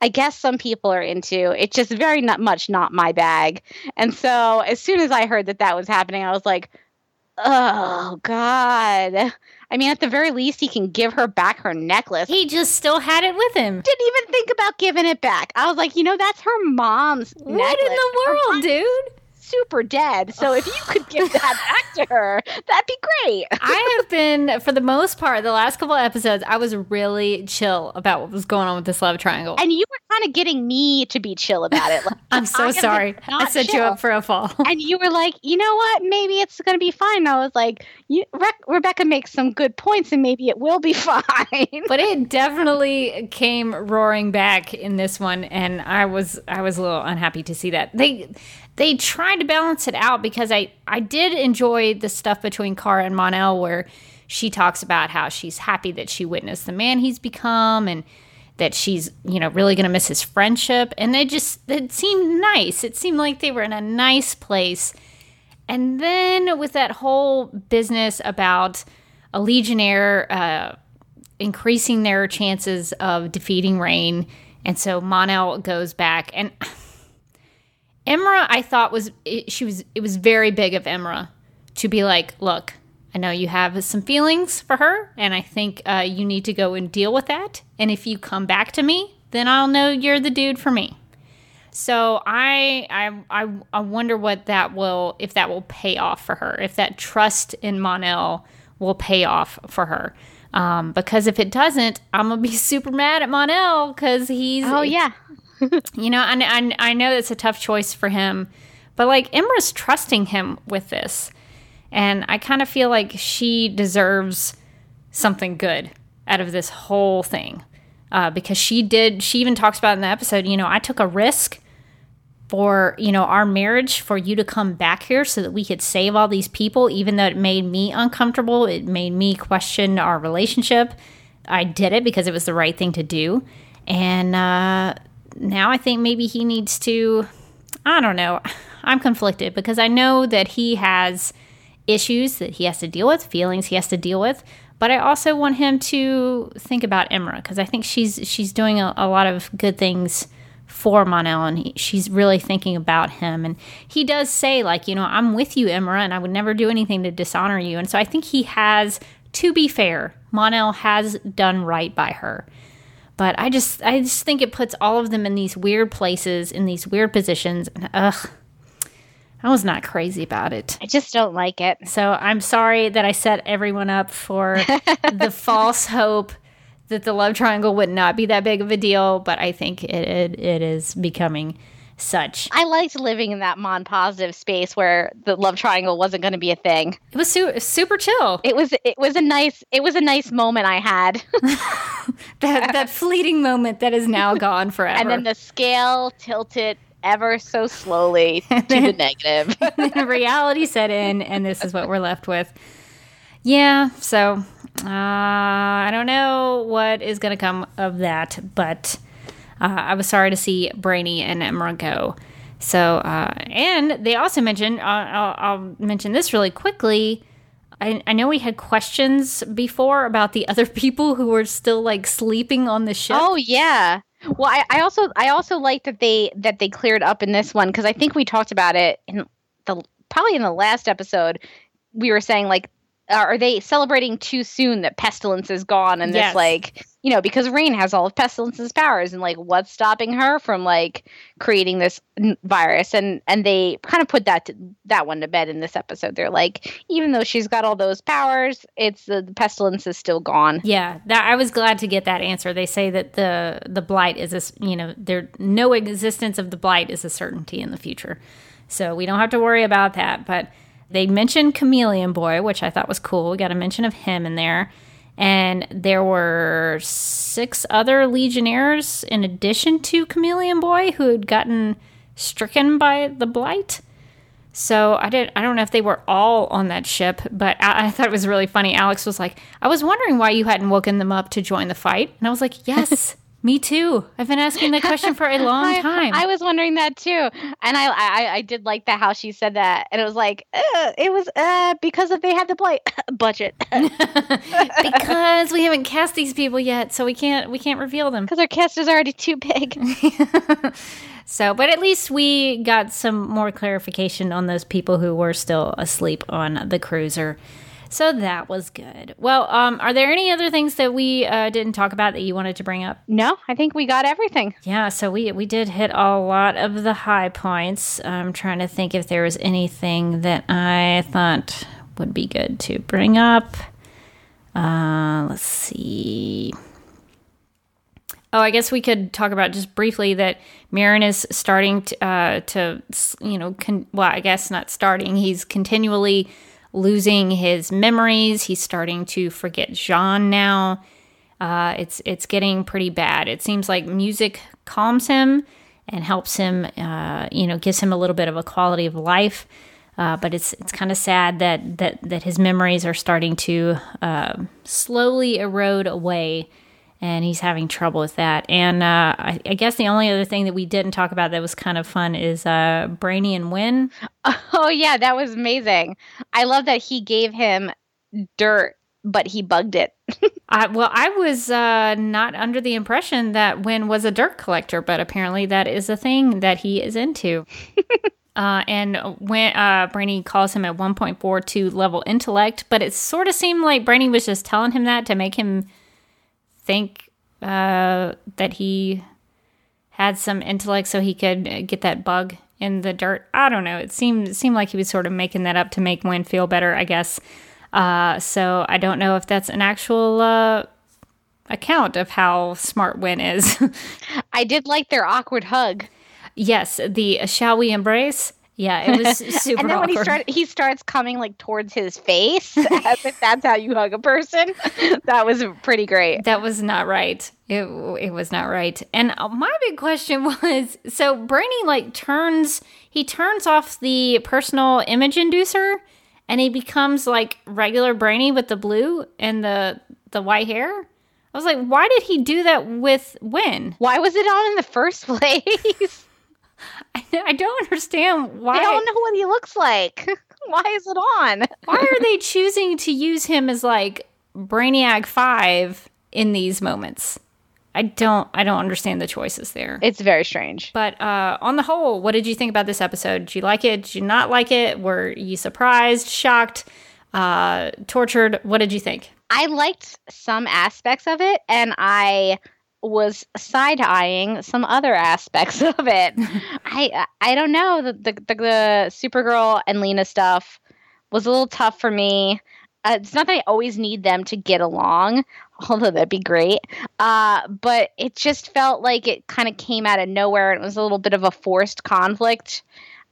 I guess some people are into. It's just very not much not my bag. And so as soon as I heard that that was happening, I was like, oh god. I mean, at the very least, he can give her back her necklace. He just still had it with him. Didn't even think about giving it back. I was like, you know, that's her mom's. What necklace. in the world, dude? Super dead. So if you could give that back to her, that'd be great. I have been, for the most part, the last couple episodes, I was really chill about what was going on with this love triangle. And you were kind of getting me to be chill about it. Like, I'm so sorry. I set chill. you up for a fall. And you were like, you know what? Maybe it's going to be fine. And I was like, you, Re- Rebecca makes some good points, and maybe it will be fine. but it definitely came roaring back in this one, and I was I was a little unhappy to see that they they tried to balance it out because I I did enjoy the stuff between Kara and Mon-El where she talks about how she's happy that she witnessed the man he's become and that she's you know really going to miss his friendship. And it just it seemed nice. It seemed like they were in a nice place. And then with that whole business about a legionnaire uh, increasing their chances of defeating Reign. and so Mon-El goes back. And Imra, I thought was it, she was it was very big of Imra to be like, look, I know you have some feelings for her, and I think uh, you need to go and deal with that. And if you come back to me, then I'll know you're the dude for me. So I I I, I wonder what that will if that will pay off for her, if that trust in Mon-El will pay off for her. Um, because if it doesn't, I'm gonna be super mad at Mon-El because he's oh yeah you know, and, and I know it's a tough choice for him, but like Imra's trusting him with this. And I kind of feel like she deserves something good out of this whole thing. Uh, because she did, she even talks about in the episode, you know, I took a risk for, you know, our marriage for you to come back here so that we could save all these people, even though it made me uncomfortable. It made me question our relationship. I did it because it was the right thing to do. And uh, now I think maybe he needs to, I don't know. I'm conflicted because I know that he has issues that he has to deal with, feelings he has to deal with. But I also want him to think about Imra because I think she's she's doing a, a, lot of good things for Mon-El and he, she's really thinking about him. And he does say like, you know, I'm with you, Imra, and I would never do anything to dishonor you. And so I think he has, to be fair, Mon-El has done right by her. But I just I just think it puts all of them in these weird places, in these weird positions. And ugh, I was not crazy about it. I just don't like it. So I'm sorry that I set everyone up for the false hope that the love triangle would not be that big of a deal, but I think it, it, it is becoming such. I liked living in that mon positive space where the love triangle wasn't going to be a thing. It was su- super chill. It was it was a nice it was a nice moment I had. that that fleeting moment that is now gone forever. And then the scale tilted ever so slowly to the negative. reality set in, and this is what we're left with. Yeah, so uh, I don't know what is going to come of that, but uh, I was sorry to see Brainy and Imra go. So, uh, and they also mentioned, uh, I'll, I'll, mention this really quickly. I, I, know we had questions before about the other people who were still like sleeping on the ship. Oh, yeah. Well, I, I also I also like that they that they cleared up in this one because I think we talked about it in the probably in the last episode. We were saying like Uh, are they celebrating too soon that pestilence is gone and yes. this like you know because Reign has all of pestilence's powers and like what's stopping her from like creating this virus? And and they kind of put that to, that one to bed in this episode. They're like even though she's got all those powers it's the, the pestilence is still gone. Yeah that i was glad to get that answer. They say that the the blight is a you know there no existence of the blight is a certainty in the future. So we don't have to worry about that but they mentioned Chameleon Boy, which I thought was cool. We got a mention of him in there. And there were six other Legionnaires in addition to Chameleon Boy who had gotten stricken by the blight. So I did. I don't know if they were all on that ship, but I, I, thought it was really funny. Alex was like, "I was wondering why you hadn't woken them up to join the fight," and I was like, "Yes, Me too. I've been asking that question for a long time. I, I was wondering that too, and I, I, I did like that how she said that, and it was like uh, it was uh, because if they had the blight budget because we haven't cast these people yet, so we can't we can't reveal them because our cast is already too big. so, but at least we got some more clarification on those people who were still asleep on the cruiser. So that was good. Well, um, are there any other things that we uh, didn't talk about that you wanted to bring up? No, I think we got everything. Yeah, so we we did hit a lot of the high points. I'm trying to think if there was anything that I thought would be good to bring up. Uh, let's see. Oh, I guess we could talk about just briefly that M'yrnn is starting to, uh, to you know, con- well, I guess not starting. He's continually losing his memories. He's starting to forget J'onn now. Uh, it's it's getting pretty bad. It seems like music calms him and helps him, uh, you know, gives him a little bit of a quality of life. Uh, but it's it's kind of sad that that that his memories are starting to uh, slowly erode away and he's having trouble with that. And uh, I, I, guess the only other thing that we didn't talk about that was kind of fun is uh, Brainy and Winn. Oh yeah, that was amazing. I love that he gave him dirt, but he bugged it. Well, I was uh, not under the impression that Winn was a dirt collector, but apparently that is a thing that he is into. Uh, and when uh, Brainy calls him at 1.42 level intellect, but it sort of seemed like Brainy was just telling him that to make him think uh, that he had some intellect so he could get that bug in the dirt. I don't know. It seemed it seemed like he was sort of making that up to make Winn feel better, I guess. Uh, so I don't know if that's an actual uh, account of how smart Winn is. I did like their awkward hug. Yes, the shall we embrace? Yeah, it was super. and then when he started, he starts coming like towards his face, as if that's how you hug a person. That was pretty great. That was not right. It it was not right. And uh, my big question was so Brainy like turns he turns off the personal image inducer and he becomes like regular Brainy with the blue and the the white hair. I was like, why did he do that with Winn? Why was it on in the first place? I, I don't understand why. I don't know what he looks like. Why is it on? why are they choosing to use him as like Brainiac 5 in these moments? I don't I don't understand the choices there. It's very strange. But uh, on the whole, what did you think about this episode? Did you like it? Did you not like it? Were you surprised, shocked, uh, tortured? What did you think? I liked some aspects of it, and I was side eyeing some other aspects of it. I I don't know the, the the the Supergirl and Lena stuff was a little tough for me. Uh, it's not that I always need them to get along, although that'd be great. Uh, but it just felt like it kind of came out of nowhere. and It was a little bit of a forced conflict.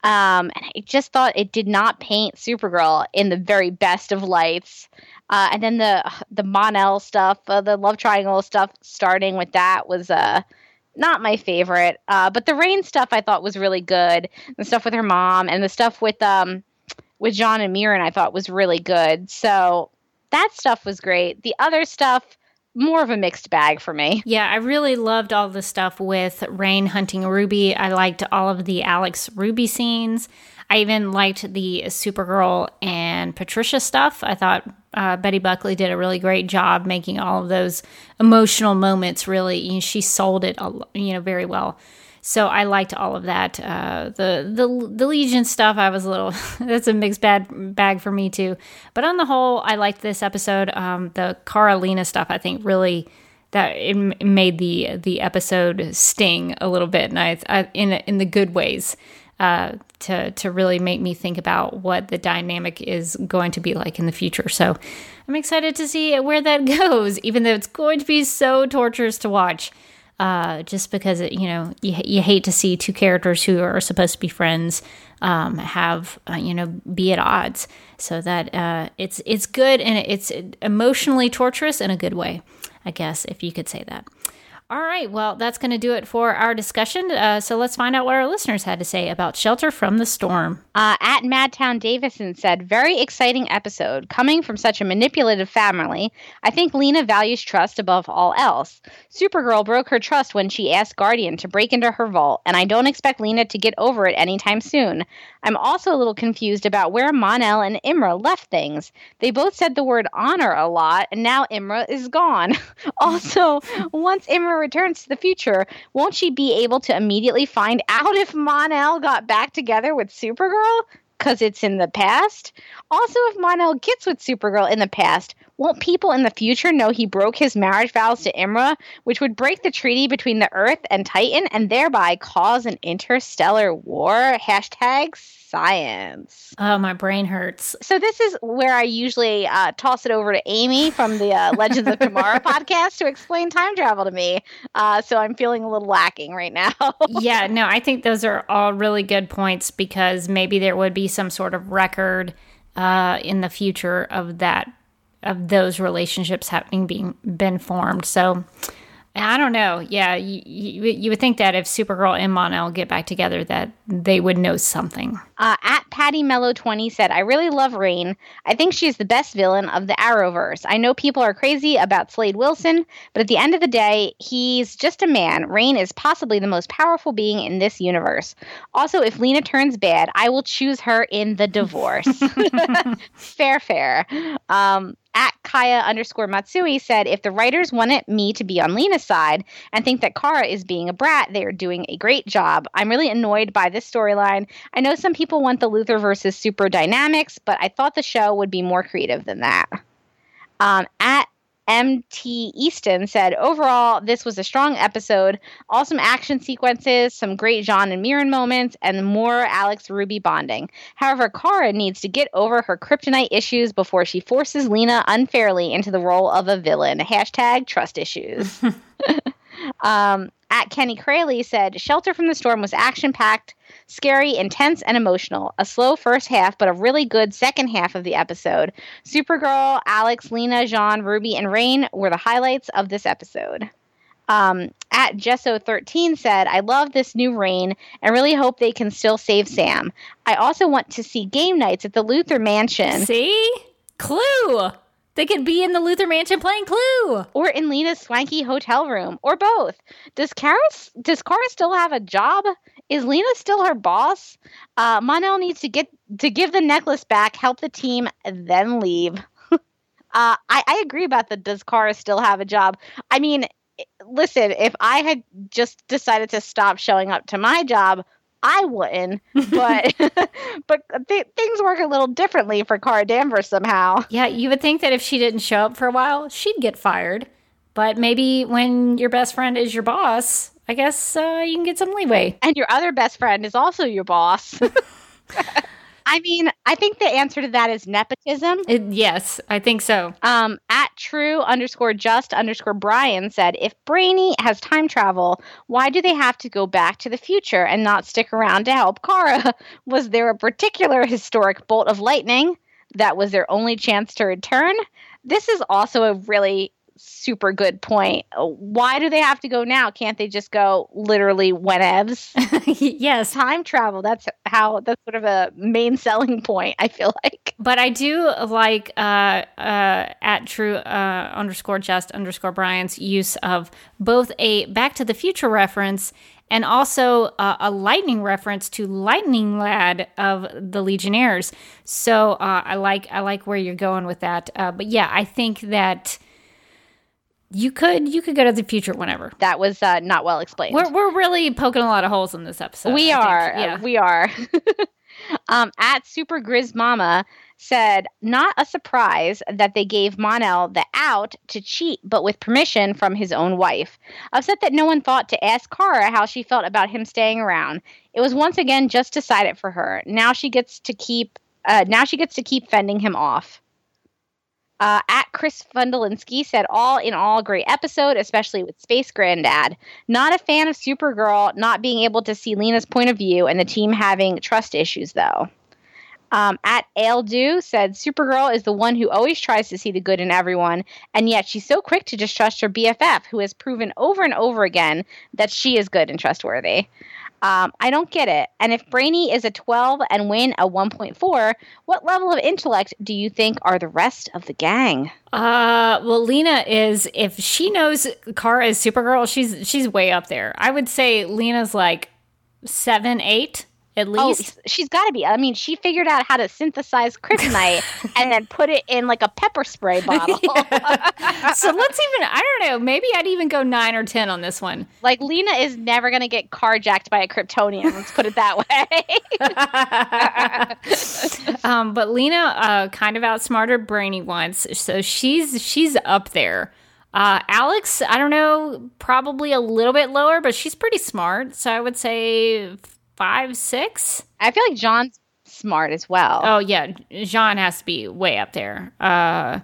Um, and I just thought it did not paint Supergirl in the very best of lights. Uh, and then the the Mon-El stuff, uh, the love triangle stuff, starting with that was uh, not my favorite. Uh, but the Reign stuff I thought was really good. The stuff with her mom and the stuff with um with J'onn and M'yrnn I thought was really good. So that stuff was great. The other stuff more of a mixed bag for me. Yeah, I really loved all the stuff with Reign hunting Ruby. I liked all of the Alex Ruby scenes. I even liked the Supergirl and Patricia stuff. I thought uh, Betty Buckley did a really great job making all of those emotional moments. Really, you know, she sold it, you know, very well. So I liked all of that. Uh, the the the Legion stuff, I was a little. that's a mixed bag bag for me too. But on the whole, I liked this episode. Um, the Carolina stuff, I think, really that it made the the episode sting a little bit, and I, I in in the good ways. Uh, to to really make me think about what the dynamic is going to be like in the future. So I'm excited to see where that goes, even though it's going to be so torturous to watch uh, just because it, you know you, you hate to see two characters who are supposed to be friends um, have uh, you know be at odds. So that uh, it's it's good and it's emotionally torturous in a good way, I guess if you could say that. All right, well, that's going to do it for our discussion. Uh, so let's find out what our listeners had to say about Shelter from the Storm. Uh, at Madtown Davison said, Very exciting episode. Coming from such a manipulative family, I think Lena values trust above all else. Supergirl broke her trust when she asked Guardian to break into her vault, and I don't expect Lena to get over it anytime soon. I'm also a little confused about where Mon-El and Imra left things. They both said the word honor a lot, and now Imra is gone. also, once Imra returns to the future, won't she be able to immediately find out if Mon-El got back together with Supergirl? Because it's in the past. Also, if Mon-El gets with Supergirl in the past, won't people in the future know he broke his marriage vows to Imra, which would break the treaty between the Earth and Titan and thereby cause an interstellar war? Hashtag science. Oh, my brain hurts. So this is where I usually uh, toss it over to Amy from the uh, Legends of Tomorrow podcast to explain time travel to me. Uh, so I'm feeling a little lacking right now. yeah, no, I think those are all really good points because maybe there would be some sort of record uh, in the future of that of those relationships having being been formed. So I don't know. Yeah, you, you, you would think that if Supergirl and Mon-El get back together, that they would know something. Uh, at Patty Mellow 20 said, I really love Reign. I think she's the best villain of the Arrowverse. I know people are crazy about Slade Wilson, but at the end of the day, he's just a man. Reign is possibly the most powerful being in this universe. Also, if Lena turns bad, I will choose her in the divorce. fair, fair. Um, at Kaya underscore Matsui said, if the writers wanted me to be on Lena's side and think that Kara is being a brat, they are doing a great job. I'm really annoyed by this storyline. I know some people want the Luthor versus Super dynamics, but I thought the show would be more creative than that. Um, at MT Easton said, overall, this was a strong episode. Awesome action sequences, some great J'onn and M'yrnn moments, and more Alex Ruby bonding. However, Kara needs to get over her kryptonite issues before she forces Lena unfairly into the role of a villain. Hashtag trust issues. um, at Kenny Crayley said, Shelter from the Storm was action packed, scary, intense, and emotional. A slow first half, but a really good second half of the episode. Supergirl, Alex, Lena, J'onn, Ruby, and Reign were the highlights of this episode. Um, at Gesso13 said, I love this new Reign and really hope they can still save Sam. I also want to see game nights at the Luthor Mansion. See? Clue! They could be in the Luthor Mansion playing Clue. Or in Lena's swanky hotel room, or both. Does Kara, does Kara still have a job? Is Lena still her boss? Uh, Mon-El needs to get to give the necklace back, help the team, then leave. uh, I, I agree about the does Kara still have a job? I mean, listen, if I had just decided to stop showing up to my job, I wouldn't. But but th- things work a little differently for Kara Danvers somehow. Yeah, you would think that if she didn't show up for a while, she'd get fired. But maybe when your best friend is your boss, I guess uh, you can get some leeway. And your other best friend is also your boss. I mean, I think the answer to that is nepotism. It, yes, I think so. Um, at true underscore just underscore Brian said, if Brainy has time travel, why do they have to go back to the future and not stick around to help Kara? Was there a particular historic bolt of lightning that was their only chance to return? This is also a really super good point. Why do they have to go now? Can't they just go literally whenevs? yes. Time travel. That's how, that's sort of a main selling point, I feel like. But I do like uh, uh, at true uh, underscore just underscore Brian's use of both a Back to the Future reference and also uh, a lightning reference to Lightning Lad of the Legionnaires. So uh, I like I like where you're going with that. Uh, but yeah, I think that you could you could go to the future whenever. That was uh, not well explained. We're we're really poking a lot of holes in this episode. We I are. think. Yeah. We are. um, at Super Grizz Mama said, not a surprise that they gave Mon-El the out to cheat, but with permission from his own wife. Upset that no one thought to ask Kara how she felt about him staying around. It was once again just decided for her. Now she gets to keep. Uh, now she gets to keep fending him off. Uh, at Chris Fundelinski said, all in all, great episode, especially with Space Granddad. Not a fan of Supergirl not being able to see Lena's point of view and the team having trust issues, though. Um, at Aildu said, Supergirl is the one who always tries to see the good in everyone, and yet she's so quick to distrust her BFF, who has proven over and over again that she is good and trustworthy. Um, I don't get it. And if Brainy is a 12 and Winn a 1.4, what level of intellect do you think are the rest of the gang? Uh, well, Lena is if she knows Kara is Supergirl, she's she's way up there. I would say Lena's like seven, eight at least. Oh, she's got to be. I mean, she figured out how to synthesize kryptonite and then put it in like a pepper spray bottle. so let's even. I don't know. Maybe I'd even go nine or ten on this one. Like Lena is never going to get carjacked by a Kryptonian. Let's put it that way. um, but Lena uh, kind of outsmarted Brainy once, so she's she's up there. Uh, Alex, I don't know, probably a little bit lower, but she's pretty smart. So I would say five, six. I feel like J'onn's smart as well. Oh yeah, J'onn has to be way up there. Uh,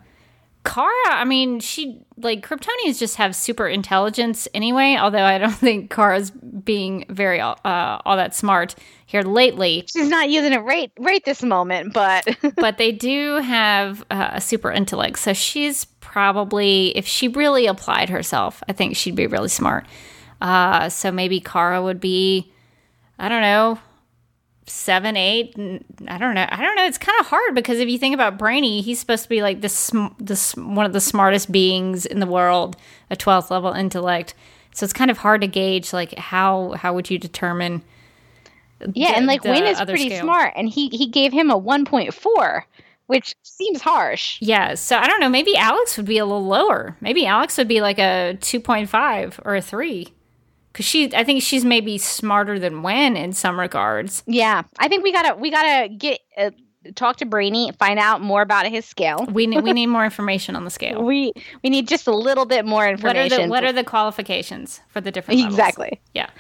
Kara, I mean, she like Kryptonians just have super intelligence anyway. Although I don't think Kara's being very uh, all that smart here lately. She's not using it right right this moment, but but they do have uh, a super intellect. So she's probably, if she really applied herself, I think she'd be really smart. Uh, so maybe Kara would be I don't know, seven, eight. I don't know. I don't know. It's kind of hard because if you think about Brainy, he's supposed to be like this, this one of the smartest beings in the world, a twelfth level intellect. So it's kind of hard to gauge. Like how how would you determine? Yeah, the, and like Winn is pretty scale? smart, and he he gave him a one point four. Which seems harsh. Yeah, so I don't know. Maybe Alex would be a little lower. Maybe Alex would be like a 2.5 or a 3 because she i think she's maybe smarter than Winn in some regards. Yeah i think we gotta we gotta get uh, talk to brainy find out more about his scale. We need we need more information on the scale. We we need just a little bit more information what are the, what are the qualifications for the different levels? exactly. Yeah.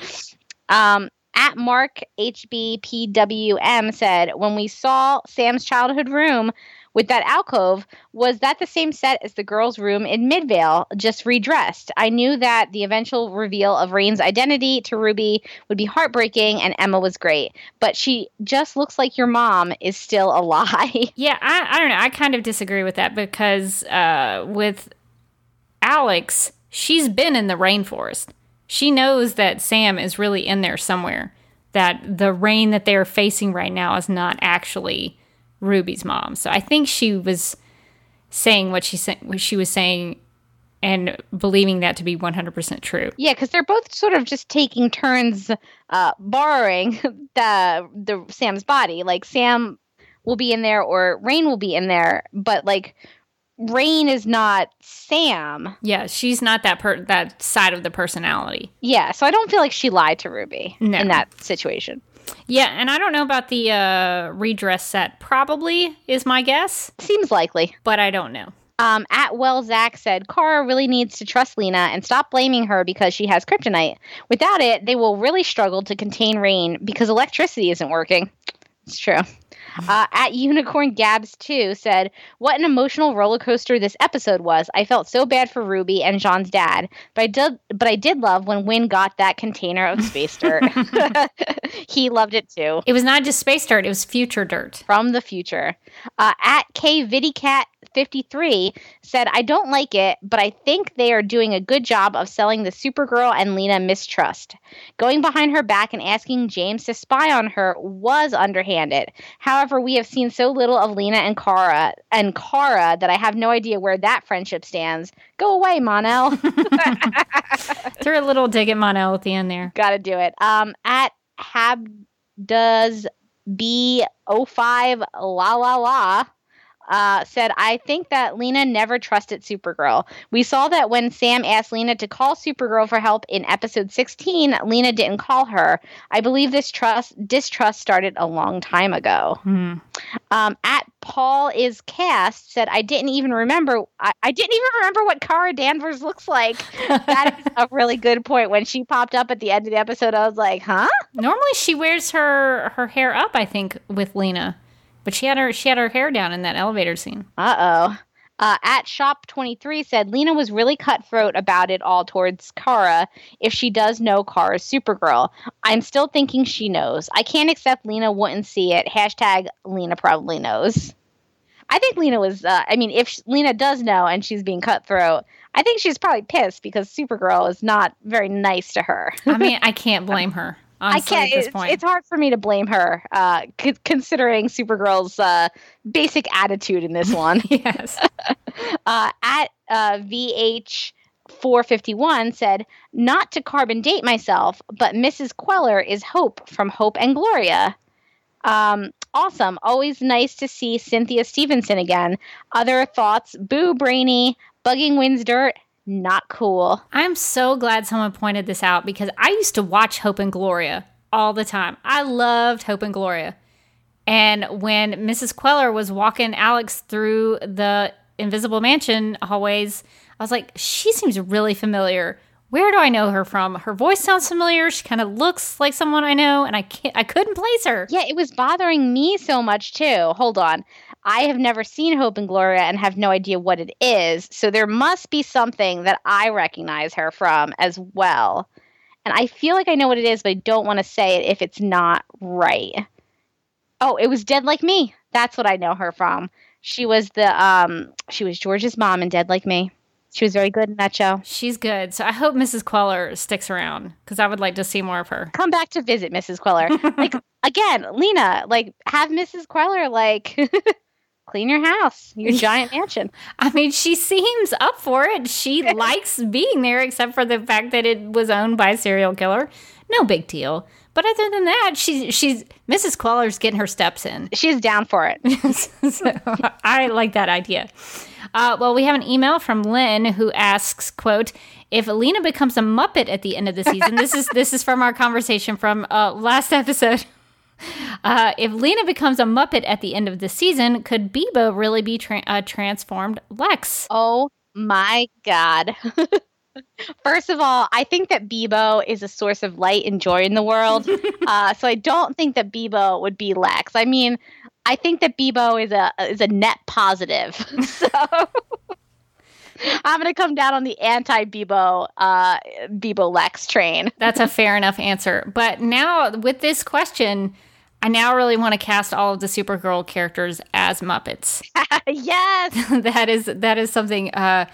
Um at Mark HBPWM said, when we saw Sam's childhood room, with that alcove. Was that the same set as the girls' room in Midvale, just redressed? I knew that the eventual reveal of Reign's identity to Ruby would be heartbreaking, and Emma was great, but she just looks like your mom is still a lie. Yeah, I, I don't know. I kind of disagree with that because uh, with Alex, she's been in the rainforest. She knows that Sam is really in there somewhere. That the Reign that they are facing right now is not actually Ruby's mom. So I think she was saying what she sa- what she was saying and believing that to be 100% true. Yeah, because they're both sort of just taking turns uh, borrowing the the Sam's body. Like Sam will be in there or Reign will be in there, but like Reign is not Sam. Yeah, she's not that per- that side of the personality. Yeah, so I don't feel like she lied to Ruby No. in that situation. Yeah, and I don't know about the uh, redress set. Probably is my guess, Seems likely. but I don't know. Um, at well, Zach said, Kara really needs to trust Lena and stop blaming her because she has kryptonite. Without it, they will really struggle to contain Reign because electricity isn't working. It's true. Uh, at Unicorn Gabs too said, What an emotional roller coaster this episode was. I felt so bad for Ruby and J'onn's dad, but I did, but I did love when Winn got that container of space dirt. he loved it too It was not just space dirt; it was future dirt. from the future. Uh, at KVidiCat53 said, I don't like it, but I think they are doing a good job of selling the Supergirl and Lena mistrust. Going behind her back and asking James to spy on her was underhanded. However, we have seen so little of Lena and Kara and Kara that I have no idea where that friendship stands. Go away, Mon-El. Threw a little dig at Mon-El at the end there. Gotta do it. Um, at Hab does B05 la la la. Uh, said, I think that Lena never trusted Supergirl. We saw that when Sam asked Lena to call Supergirl for help in episode 16, Lena didn't call her. I believe this trust distrust started a long time ago. Hmm. Um, at Paul is cast said, I didn't even remember. I, I didn't even remember what Kara Danvers looks like. that is a really good point. When she popped up at the end of the episode, I was like, huh? Normally, she wears her her hair up. I think with Lena, but she had her she had her hair down in that elevator scene. Uh-oh. Uh, at Shop 23 said Lena was really cutthroat about it all towards Kara if she does know Kara's Supergirl. I'm still thinking she knows. I can't accept Lena wouldn't see it. Hashtag Lena probably knows. I think Lena was, uh, I mean, if sh- Lena does know and she's being cutthroat, I think she's probably pissed because Supergirl is not very nice to her. I mean, I can't blame her. Honestly, I can't. It's, point. it's hard for me to blame her, uh, c- considering Supergirl's uh, basic attitude in this one. yes. uh, at uh, VH 451 said, Not to carbon date myself, but Mrs. Queller is Hope from Hope and Gloria. Um, awesome. Always nice to see Cynthia Stevenson again. Other thoughts? Boo, Brainy. Bugging Winn's dirt. Not cool. I'm so glad someone pointed this out because I used to watch Hope and Gloria all the time. I loved Hope and Gloria. And when Mrs. Queller was walking Alex through the Invisible Mansion hallways, I was like, she seems really familiar. Where do I know her from? Her voice sounds familiar. She kind of looks like someone I know, and I can't, I couldn't place her. Yeah, it was bothering me so much too. Hold on. I have never seen Hope and Gloria and have no idea what it is. So there must be something that I recognize her from as well. And I feel like I know what it is, but I don't want to say it if it's not right. Oh, it was Dead Like Me. That's what I know her from. She was the um she was George's mom in Dead Like Me. She was very good in that show. She's good. So I hope Mrs. Queller sticks around because I would like to see more of her. Come back to visit Mrs. Queller. like again, Lena, like have Mrs. Queller like clean your house, your giant mansion. I mean, she seems up for it. She likes being there, except for the fact that it was owned by a serial killer. No big deal. But other than that, she's she's Mrs. Queller's getting her steps in. She's down for it. so I like that idea. Uh, well, we have an email from Lynn who asks, "quote If Alina becomes a Muppet at the end of the season, this is this is from our conversation from uh, last episode." Uh, if Lena becomes a Muppet at the end of the season, could Bebo really be tra- uh, transformed Lex? Oh my god. First of all, I think that Bebo is a source of light and joy in the world. uh, so I don't think that Bebo would be Lex. I mean, I think that Bebo is a is a net positive. so I'm going to come down on the anti Bebo uh, Bebo Lex train. That's a fair enough answer. But now with this question, I now really want to cast all of the Supergirl characters as Muppets. yes, that is that is something. Uh,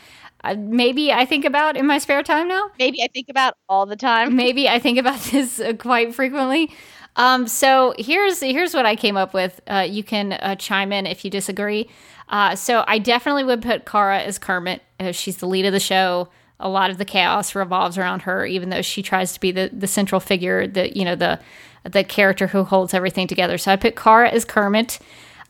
uh, maybe I think about in my spare time now. Maybe I think about all the time. Maybe I think about this uh, quite frequently. Um, so here's here's what I came up with. Uh, you can uh, chime in if you disagree. Uh, so I definitely would put Kara as Kermit. Uh, she's the lead of the show. A lot of the chaos revolves around her, even though she tries to be the, the central figure, the you know the the character who holds everything together. So I put Kara as Kermit.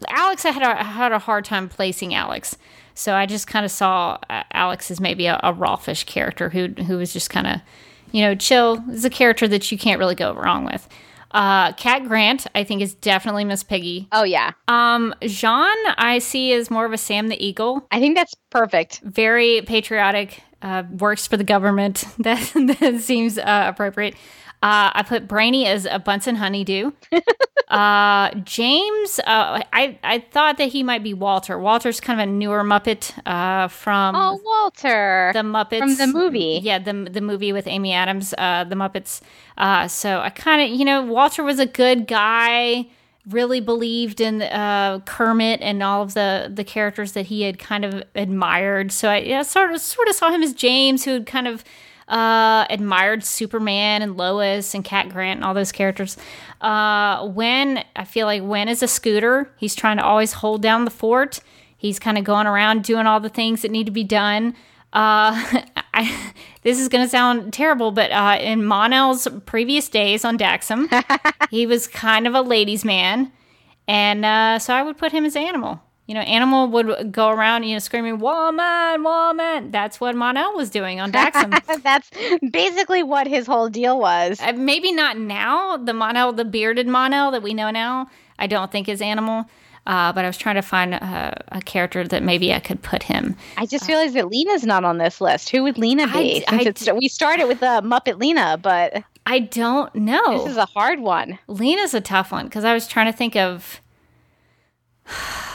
Alex, I had a, I had a hard time placing Alex. So I just kind of saw uh, Alex as maybe a, a rawfish character who who was just kind of, you know, chill. Is a character that you can't really go wrong with. Uh, Cat Grant, I think, is definitely Miss Piggy. Oh yeah. Um, J'onn, I see is more of a Sam the Eagle. I think that's perfect. Very patriotic. Uh, works for the government. That that seems uh, appropriate. Uh, I put Brainy as a Bunsen honeydew. uh, James, uh, I I thought that he might be Walter. Walter's kind of a newer Muppet uh, from oh Walter the Muppets from the movie. Yeah, the the movie with Amy Adams, uh, the Muppets. Uh, so I kind of you know Walter was a good guy. Really believed in uh, Kermit and all of the the characters that he had kind of admired. So I yeah, sort of sort of saw him as James, who had kind of uh, admired Superman and Lois and Cat Grant and all those characters. Uh, when I feel like Winn is a scooter, he's trying to always hold down the fort. He's kind of going around doing all the things that need to be done. Uh, I, this is going to sound terrible, but uh, in Mon-El's previous days on Daxam, he was kind of a ladies' man, and uh, so I would put him as animal. You know, Animal would go around, you know, screaming "woman, woman." That's what Mon-El was doing on Daxam. That's basically what his whole deal was. Uh, maybe not now. The Mon-El, the bearded Mon-El that we know now, I don't think is Animal. Uh, but I was trying to find a, a, character that maybe I could put him. I just realized that Lena's not on this list. Who would Lena be? I, I, we started with uh, Muppet Lena, but I don't know. This is a hard one. Lena's a tough one because I was trying to think of.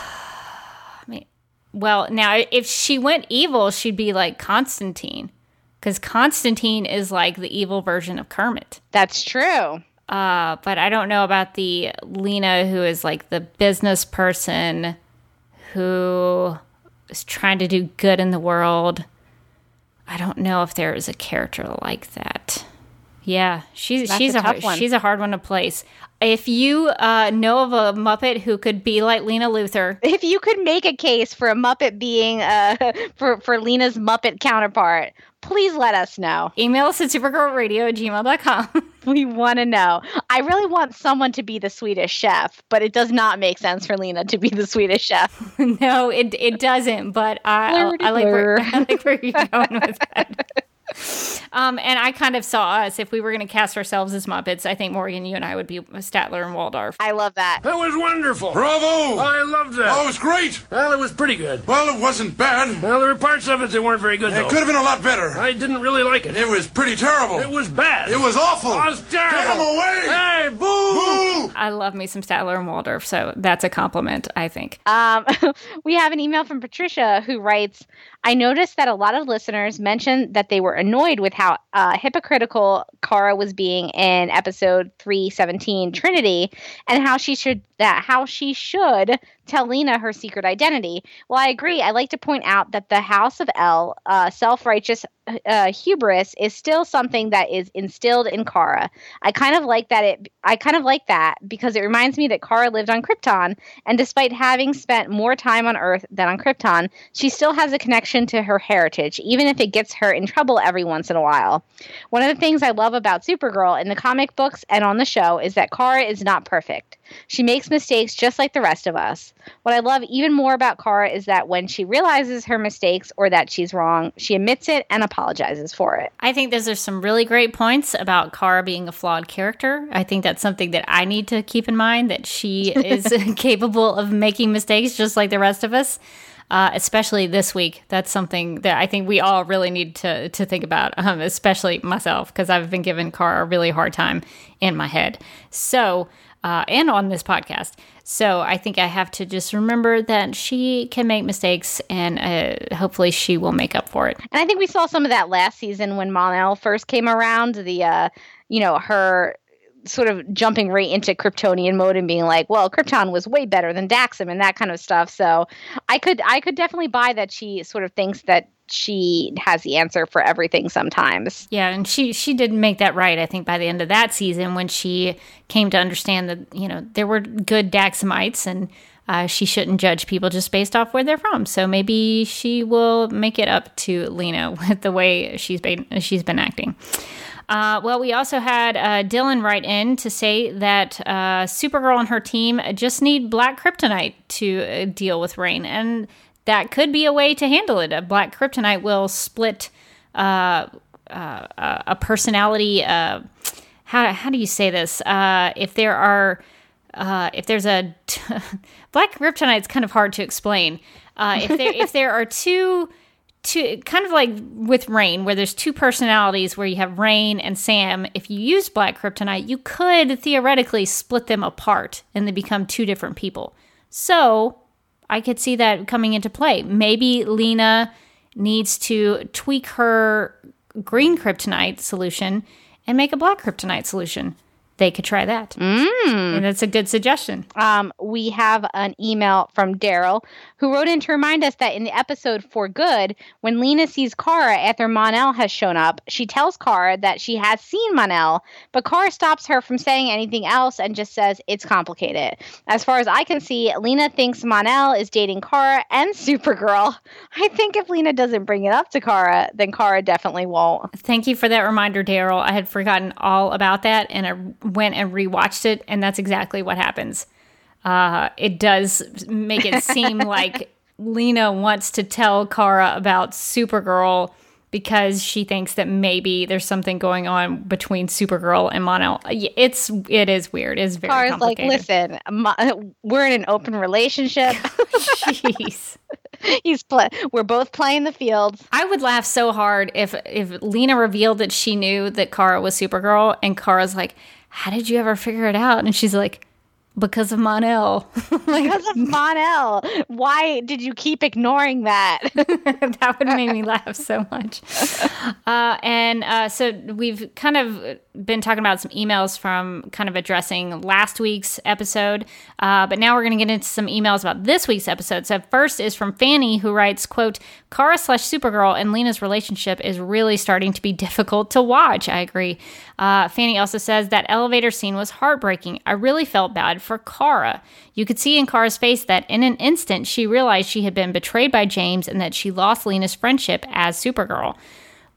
Well, now if she went evil, she'd be like Constantine, because Constantine is like the evil version of Kermit. That's true. Uh, but I don't know about the Lena who is like the business person who is trying to do good in the world. I don't know if there is a character like that. Yeah, she's That's she's a a, one. she's a hard one to place. If you uh, know of a Muppet who could be like Lena Luthor, If you could make a case for a Muppet being uh, for for Lena's Muppet counterpart, please let us know. email us at supergirlradio at gmail.com. We want to know. I really want someone to be the Swedish chef, but it does not make sense for Lena to be the Swedish chef. no, it it doesn't. But I I, I like where, I like where you're going with that. Um, and I kind of saw us if we were going to cast ourselves as Muppets. I think Morgan, you and I would be Statler and Waldorf. I love that. That was wonderful. Bravo! I loved that. Oh, it was great. Well, it was pretty good. Well, it wasn't bad. Well, there were parts of it that weren't very good, It though. could have been a lot better. I didn't really like it. It was pretty terrible. It was bad. It was awful. It was terrible. Get him away! Hey, boo! Boo! I love me some Statler and Waldorf, so that's a compliment, I think. Um, we have an email from Patricia who writes I noticed that a lot of listeners mentioned that they were annoyed with how uh, hypocritical Kara was being in episode 317 Trinity and how she should that how she should tell Lena her secret identity. Well, I agree. I like to point out that the House of El, uh, self righteous uh, hubris, is still something that is instilled in Kara. I kind of like that. It I kind of like that because it reminds me that Kara lived on Krypton, and despite having spent more time on Earth than on Krypton, she still has a connection to her heritage, even if it gets her in trouble every once in a while. One of the things I love about Supergirl in the comic books and on the show is that Kara is not perfect. She makes mistakes just like the rest of us. What I love even more about Kara is that when she realizes her mistakes or that she's wrong, she admits it and apologizes for it. I think those are some really great points about Kara being a flawed character. I think that's something that I need to keep in mind that she is capable of making mistakes just like the rest of us. uh, especially this week. That's something that I think we all really need to to think about, um, especially myself because I've been giving Kara a really hard time in my head. So, uh, and on this podcast. So I think I have to just remember that she can make mistakes, and uh, hopefully she will make up for it. And I think we saw some of that last season when Mon-El first came around. The uh, you know her sort of jumping right into Kryptonian mode and being like, "Well, Krypton was way better than Daxam" and that kind of stuff. So I could I could definitely buy that she sort of thinks that she has the answer for everything sometimes. Yeah, and she she didn't make that right. I think by the end of that season, when she came to understand that you know there were good Daxamites and. Uh, she shouldn't judge people just based off where they're from. So maybe she will make it up to Lena with the way she's been she's been acting. Uh, well, we also had uh, Dylan write in to say that uh, Supergirl and her team just need black kryptonite to uh, deal with Reign, and that could be a way to handle it. A black kryptonite will split uh, uh, uh a personality. Uh, how how do you say this? Uh, if there are if there's a t- black kryptonite, it's kind of hard to explain. if there if there are two two kind of like with Reign where there's two personalities where you have Reign and Sam. If you use black kryptonite, you could theoretically split them apart and they become two different people. So I could see that coming into play. Maybe Lena needs to tweak her green kryptonite solution and make a black kryptonite solution they could try that. Mm. And that's a good suggestion. Um, we have an email from Daryl who wrote in to remind us that in the episode For Good, when Lena sees Kara after Mon-El has shown up, she tells Kara that she has seen Mon-El, but Kara stops her from saying anything else and just says it's complicated. As far as I can see, Lena thinks Mon-El is dating Kara and Supergirl. I think if Lena doesn't bring it up to Kara, then Kara definitely won't. Thank you for that reminder, Daryl. I had forgotten all about that and I went and rewatched it, and that's exactly what happens. Uh, it does make it seem like Lena wants to tell Kara about Supergirl because she thinks that maybe there's something going on between Supergirl and Mon-El. It's it is weird. It's very Kara's complicated. like, listen, mo- we're in an open relationship. Jeez. He's play- we're both playing the fields. I would laugh so hard if if Lena revealed that she knew that Kara was Supergirl, and Kara's like, "How did you ever figure it out?" And she's like, "Because of Mon-El." like, Because of Mon-El. Why did you keep ignoring that? that would make me laugh so much. Uh, and uh, so we've kind of been talking about some emails from kind of addressing last week's episode, uh, but now we're going to get into some emails about this week's episode. So first is from Fanny, who writes, "quote Kara slash Supergirl and Lena's relationship is really starting to be difficult to watch." I agree. Uh, Fanny also says that elevator scene was heartbreaking. I really felt bad for Kara. You could see in Kara's face that in an instant she realized she had been betrayed by James and that she lost Lena's friendship as Supergirl.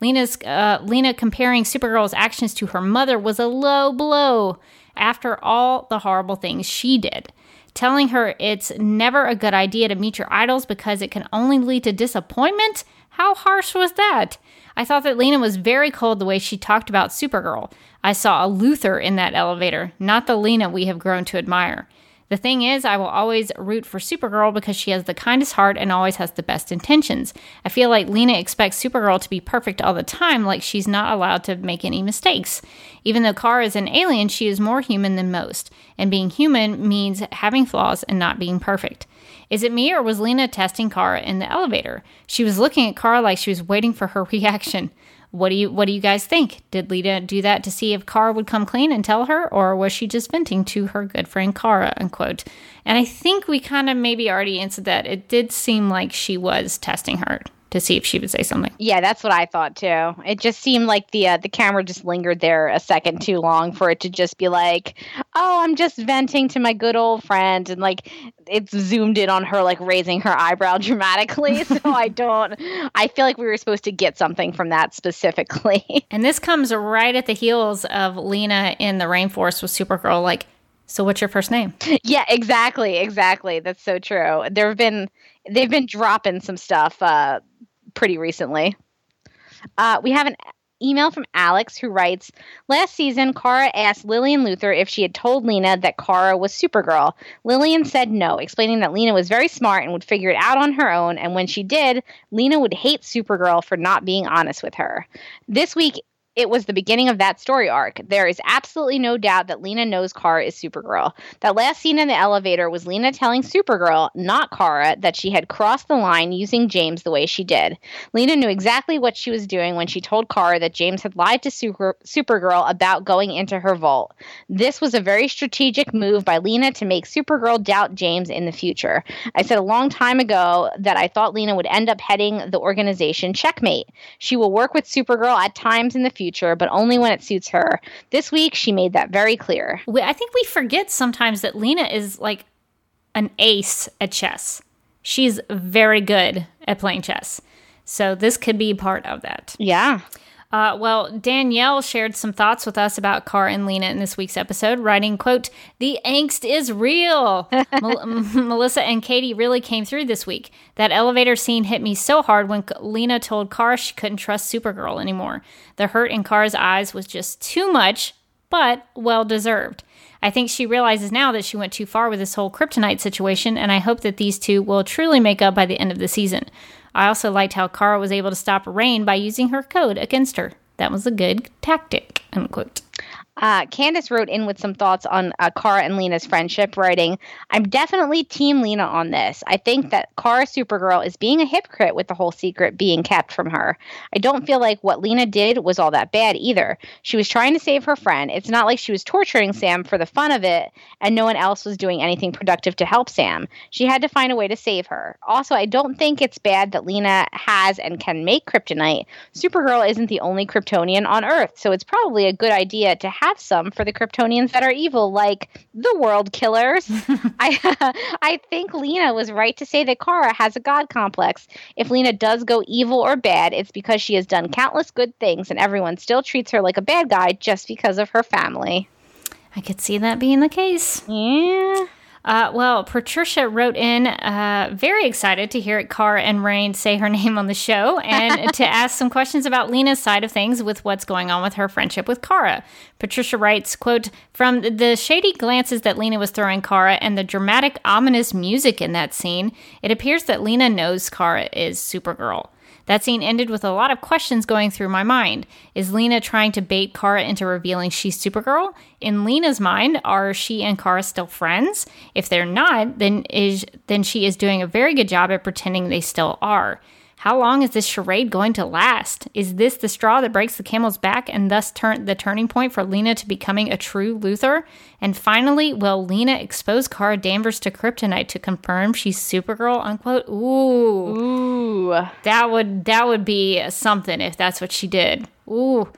Lena's uh, Lena comparing Supergirl's actions to her mother was a low blow after all the horrible things she did. Telling her it's never a good idea to meet your idols because it can only lead to disappointment? How harsh was that? I thought that Lena was very cold the way she talked about Supergirl. I saw a Luthor in that elevator, not the Lena we have grown to admire. The thing is, I will always root for Supergirl because she has the kindest heart and always has the best intentions. I feel like Lena expects Supergirl to be perfect all the time, like she's not allowed to make any mistakes. Even though Kara is an alien, she is more human than most, and being human means having flaws and not being perfect. Is it me or was Lena testing Kara in the elevator? She was looking at Kara like she was waiting for her reaction. What do you what do you guys think? Did Lena do that to see if Kara would come clean and tell her, or was she just venting to her good friend Kara? Unquote. And I think we kind of maybe already answered that. It did seem like she was testing her to see if she would say something. Yeah, that's what I thought too. It just seemed like the uh, the camera just lingered there a second too long for it to just be like, "Oh, I'm just venting to my good old friend," and like it's zoomed in on her like raising her eyebrow dramatically. so I don't. I feel like we were supposed to get something from that specifically. And this comes right at the heels of Lena in the rainforest with Supergirl. Like, so what's your first name? yeah, exactly, exactly. That's so true. There have been they've been dropping some stuff uh, pretty recently. Uh, we have an email from Alex who writes Last season, Kara asked Lillian Luthor if she had told Lena that Kara was Supergirl. Lillian said no, explaining that Lena was very smart and would figure it out on her own, and when she did, Lena would hate Supergirl for not being honest with her. This week, it was the beginning of that story arc. There is absolutely no doubt that Lena knows Kara is Supergirl. That last scene in the elevator was Lena telling Supergirl, not Kara, that she had crossed the line using James the way she did. Lena knew exactly what she was doing when she told Kara that James had lied to Super- Supergirl about going into her vault. This was a very strategic move by Lena to make Supergirl doubt James in the future. I said a long time ago that I thought Lena would end up heading the organization Checkmate. She will work with Supergirl at times in the future, but only when it suits her. This week, she made that very clear. I think we forget sometimes that Lena is like an ace at chess. She's very good at playing chess. So this could be part of that. Yeah. Uh, well, Danielle shared some thoughts with us about Kara and Lena in this week's episode, writing, quote, The angst is real. Mel- M- Melissa and Katie really came through this week. That elevator scene hit me so hard when K- Lena told Kara she couldn't trust Supergirl anymore. The hurt in Kara's eyes was just too much, but well deserved. I think she realizes now that she went too far with this whole kryptonite situation, and I hope that these two will truly make up by the end of the season. I also liked how Kara was able to stop Reign by using her code against her. That was a good tactic, unquote. Uh, Candace wrote in with some thoughts on uh, Kara and Lena's friendship, writing, I'm definitely Team Lena on this. I think that Kara Supergirl is being a hypocrite with the whole secret being kept from her. I don't feel like what Lena did was all that bad either. She was trying to save her friend. It's not like she was torturing Sam for the fun of it, and no one else was doing anything productive to help Sam. She had to find a way to save her. Also, I don't think it's bad that Lena has and can make kryptonite. Supergirl isn't the only Kryptonian on Earth, so it's probably a good idea to have some for the Kryptonians that are evil, like the World Killers. I, I think Lena was right to say that Kara has a god complex. If Lena does go evil or bad, it's because she has done countless good things, and everyone still treats her like a bad guy just because of her family. I could see that being the case. Yeah. Uh, well, Patricia wrote in, uh, very excited to hear Kara and Reign say her name on the show and to ask some questions about Lena's side of things with what's going on with her friendship with Kara. Patricia writes, quote, From the shady glances that Lena was throwing Kara and the dramatic, ominous music in that scene, it appears that Lena knows Kara is Supergirl. That scene ended with a lot of questions going through my mind. Is Lena trying to bait Kara into revealing she's Supergirl? In Lena's mind, are she and Kara still friends? If they're not, then is then she is doing a very good job at pretending they still are. How long is this charade going to last? Is this the straw that breaks the camel's back and thus turn the turning point for Lena to becoming a true Luthor? And finally, will Lena expose Kara Danvers to kryptonite to confirm she's Supergirl? Unquote. Ooh. Ooh. That would that would be something if that's what she did. Ooh,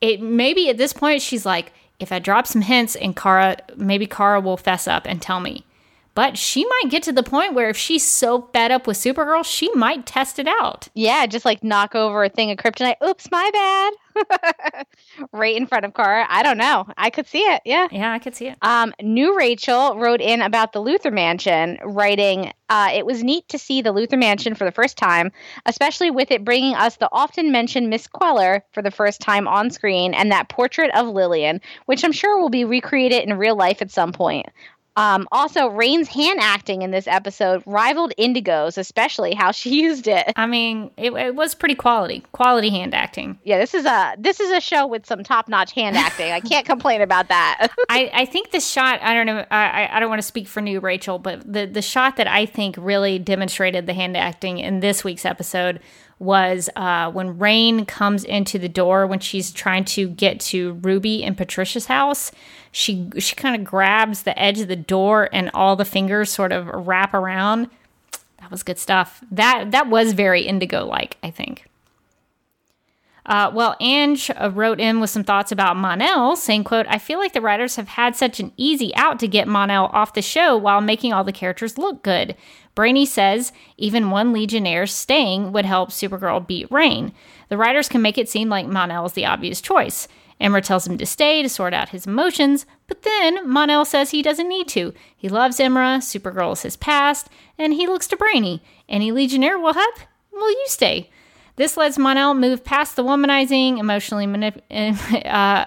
it maybe at this point she's like, if I drop some hints and Kara, maybe Kara will fess up and tell me. But she might get to the point where if she's so fed up with Supergirl, she might test it out. Yeah, just like knock over a thing of kryptonite. Oops, my bad. right in front of Kara. I don't know. I could see it. Yeah. Yeah, I could see it. Um, New Rachel wrote in about the Luthor Mansion, writing, uh, It was neat to see the Luthor Mansion for the first time, especially with it bringing us the often mentioned Miss Queller for the first time on screen and that portrait of Lillian, which I'm sure will be recreated in real life at some point. Um, also, Reign's hand acting in this episode rivaled Indigo's, especially how she used it. I mean, it, it was pretty quality, quality hand acting. Yeah, this is a this is a show with some top notch hand acting. I can't complain about that. I, I think the shot I don't know I, I- I don't want to speak for new Rachel, but the the shot that I think really demonstrated the hand acting in this week's episode was uh, when Reign comes into the door when she's trying to get to Ruby and Patricia's house. She she kind of grabs the edge of the door and all the fingers sort of wrap around. That was good stuff. That that was very indigo like, I think. Uh, well, Ange uh, wrote in with some thoughts about Mon-El, saying, quote, I feel like the writers have had such an easy out to get Mon-El off the show while making all the characters look good. Brainy says even one Legionnaire staying would help Supergirl beat Reign. The writers can make it seem like Mon-El is the obvious choice. Imra tells him to stay to sort out his emotions, but then Monel says he doesn't need to. He loves Imra, Supergirl is his past, and he looks to Brainy. Any Legionnaire will help? Will you stay? This lets Mon-El move past the womanizing, emotionally manip- uh,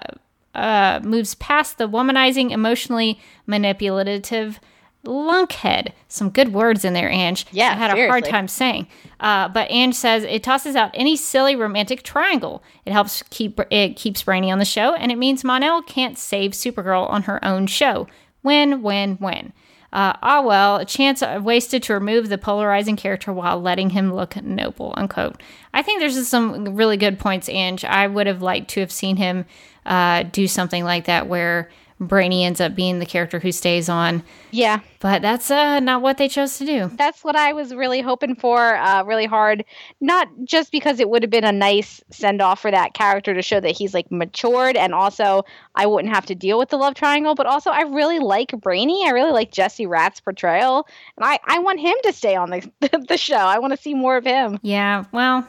uh, moves past the womanizing, emotionally manipulative lunkhead. Some good words in there, Ange. Yeah, I had a hard time saying. Uh, but Ange says it tosses out any silly romantic triangle. It helps keep it keeps Brainy on the show, and it means Mon-El can't save Supergirl on her own show. Win, win, win. Uh, ah well, a chance wasted to remove the polarizing character while letting him look noble. Unquote. I think there's some really good points, Ange. I would have liked to have seen him uh, do something like that where Brainy ends up being the character who stays on, Yeah, but that's uh, not what they chose to do. that's what I was really hoping for, uh, really hard. Not just because it would have been a nice send off for that character to show that he's like matured, and also I wouldn't have to deal with the love triangle. But also, I really like Brainy. I really like Jesse Rath's portrayal, and I, I want him to stay on the the show. I want to see more of him. Yeah, well,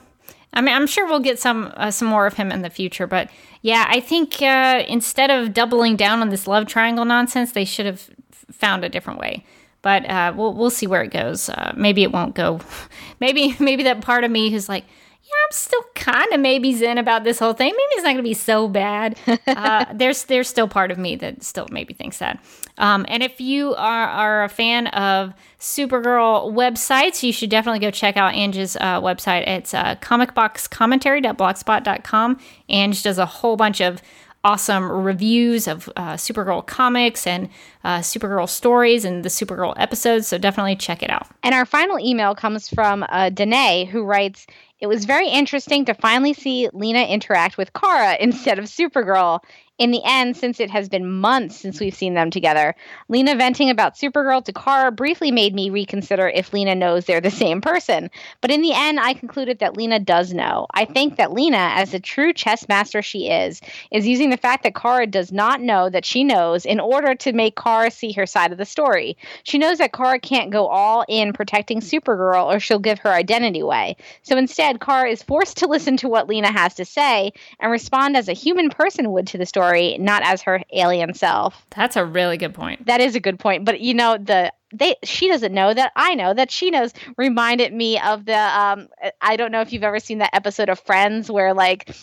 I mean, I'm sure we'll get some uh, some more of him in the future, but yeah, I think uh, instead of doubling down on this love triangle nonsense, they should have found a different way. But uh, we'll we'll see where it goes. Uh, maybe it won't go. maybe maybe that part of me who's like, yeah, I'm still kind of maybe zen about this whole thing. Maybe it's not going to be so bad. Uh, there's there's still part of me that still maybe thinks that. Um, and if you are, are a fan of Supergirl websites, you should definitely go check out Ange's uh, website. It's uh, comicboxcommentary.blogspot.com. Ange does a whole bunch of awesome reviews of uh, Supergirl comics and uh, Supergirl stories and the Supergirl episodes. So definitely check it out. And our final email comes from uh, Danae, who writes, It was very interesting to finally see Lena interact with Kara instead of Supergirl. In the end, since it has been months since we've seen them together, Lena venting about Supergirl to Kara briefly made me reconsider if Lena knows they're the same person. But in the end, I concluded that Lena does know. I think that Lena, as the true chess master she is, is using the fact that Kara does not know that she knows in order to make Kara see her side of the story. She knows that Kara can't go all in protecting Supergirl or she'll give her identity away. So instead, Kara is forced to listen to what Lena has to say and respond as a human person would to the story, not as her alien self. That's a really good point. That is a good point. But you know, the they she doesn't know that I know that she knows reminded me of the um I don't know if you've ever seen that episode of Friends where like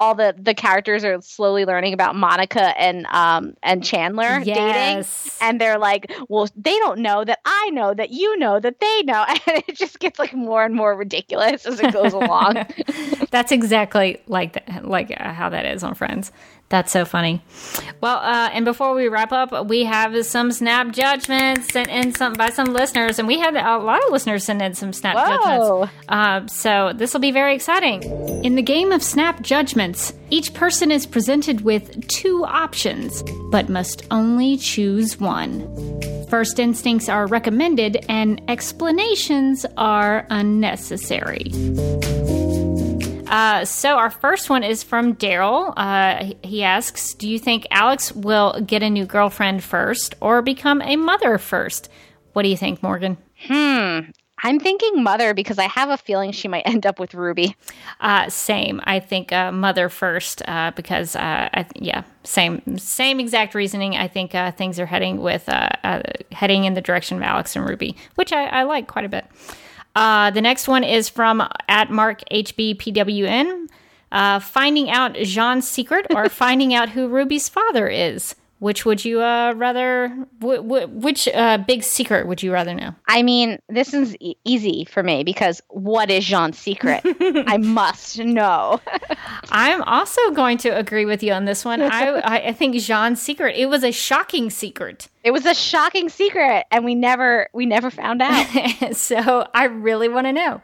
all the the characters are slowly learning about Monica and um and Chandler dating. And they're like well they don't know that I know that you know that they know. And it just gets like more and more ridiculous as it goes along. That's exactly like that, like uh, how that is on Friends. That's so funny. Well, uh, and before we wrap up, we have some snap judgments sent in some by some listeners, and we had a lot of listeners send in some snap Whoa. judgments. Uh, so this will be very exciting. In the game of snap judgments, each person is presented with two options, but must only choose one. First instincts are recommended, and explanations are unnecessary. Uh, so our first one is from Daryl. Uh, he- asks, "Do you think Alex will get a new girlfriend first, or become a mother first? What do you think, Morgan?" Hmm. I'm thinking mother because I have a feeling she might end up with Ruby Uh, same. I think uh, mother first uh, because uh, I th- yeah, same same exact reasoning. I think uh, things are heading with uh, uh, heading in the direction of Alex and Ruby, which I, I like quite a bit. Uh, the next one is from at Mark HBPWN. Uh, finding out Jean's secret or finding out who Ruby's father is. Which would you uh, rather? W- w- which uh, big secret would you rather know? I mean, this is e- easy for me because what is Jean's secret? I must know. I'm also going to agree with you on this one. I, I, I think Jean's secret. It was a shocking secret. it was a shocking secret, and we never we never found out. so I really want to know.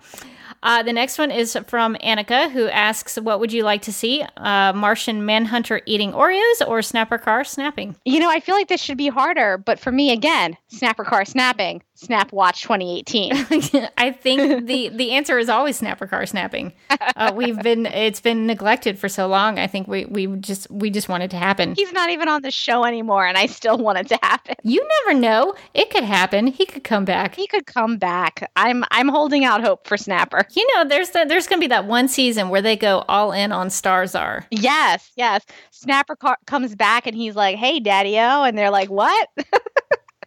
Uh, the next one is from Annika, who asks, "What would you like to see? Uh, Martian Manhunter eating Oreos or Snapper Carr snapping?" you know, I feel like this should be harder, but for me, again, Snapper Carr snapping, Snap Watch 2018. I think the the answer is always Snapper Carr snapping. Uh, we've been it's been neglected for so long. I think we we just we just want it to happen. He's not even on the show anymore, and I still want it to happen. You never know; it could happen. He could come back. He could come back. I'm I'm holding out hope for Snapper. You know, there's the, there's going to be that one season where they go all in on Starzar. Yes, yes. Snapper Carr- comes back and he's like, "Hey, Daddy-O," and they're like, "What?"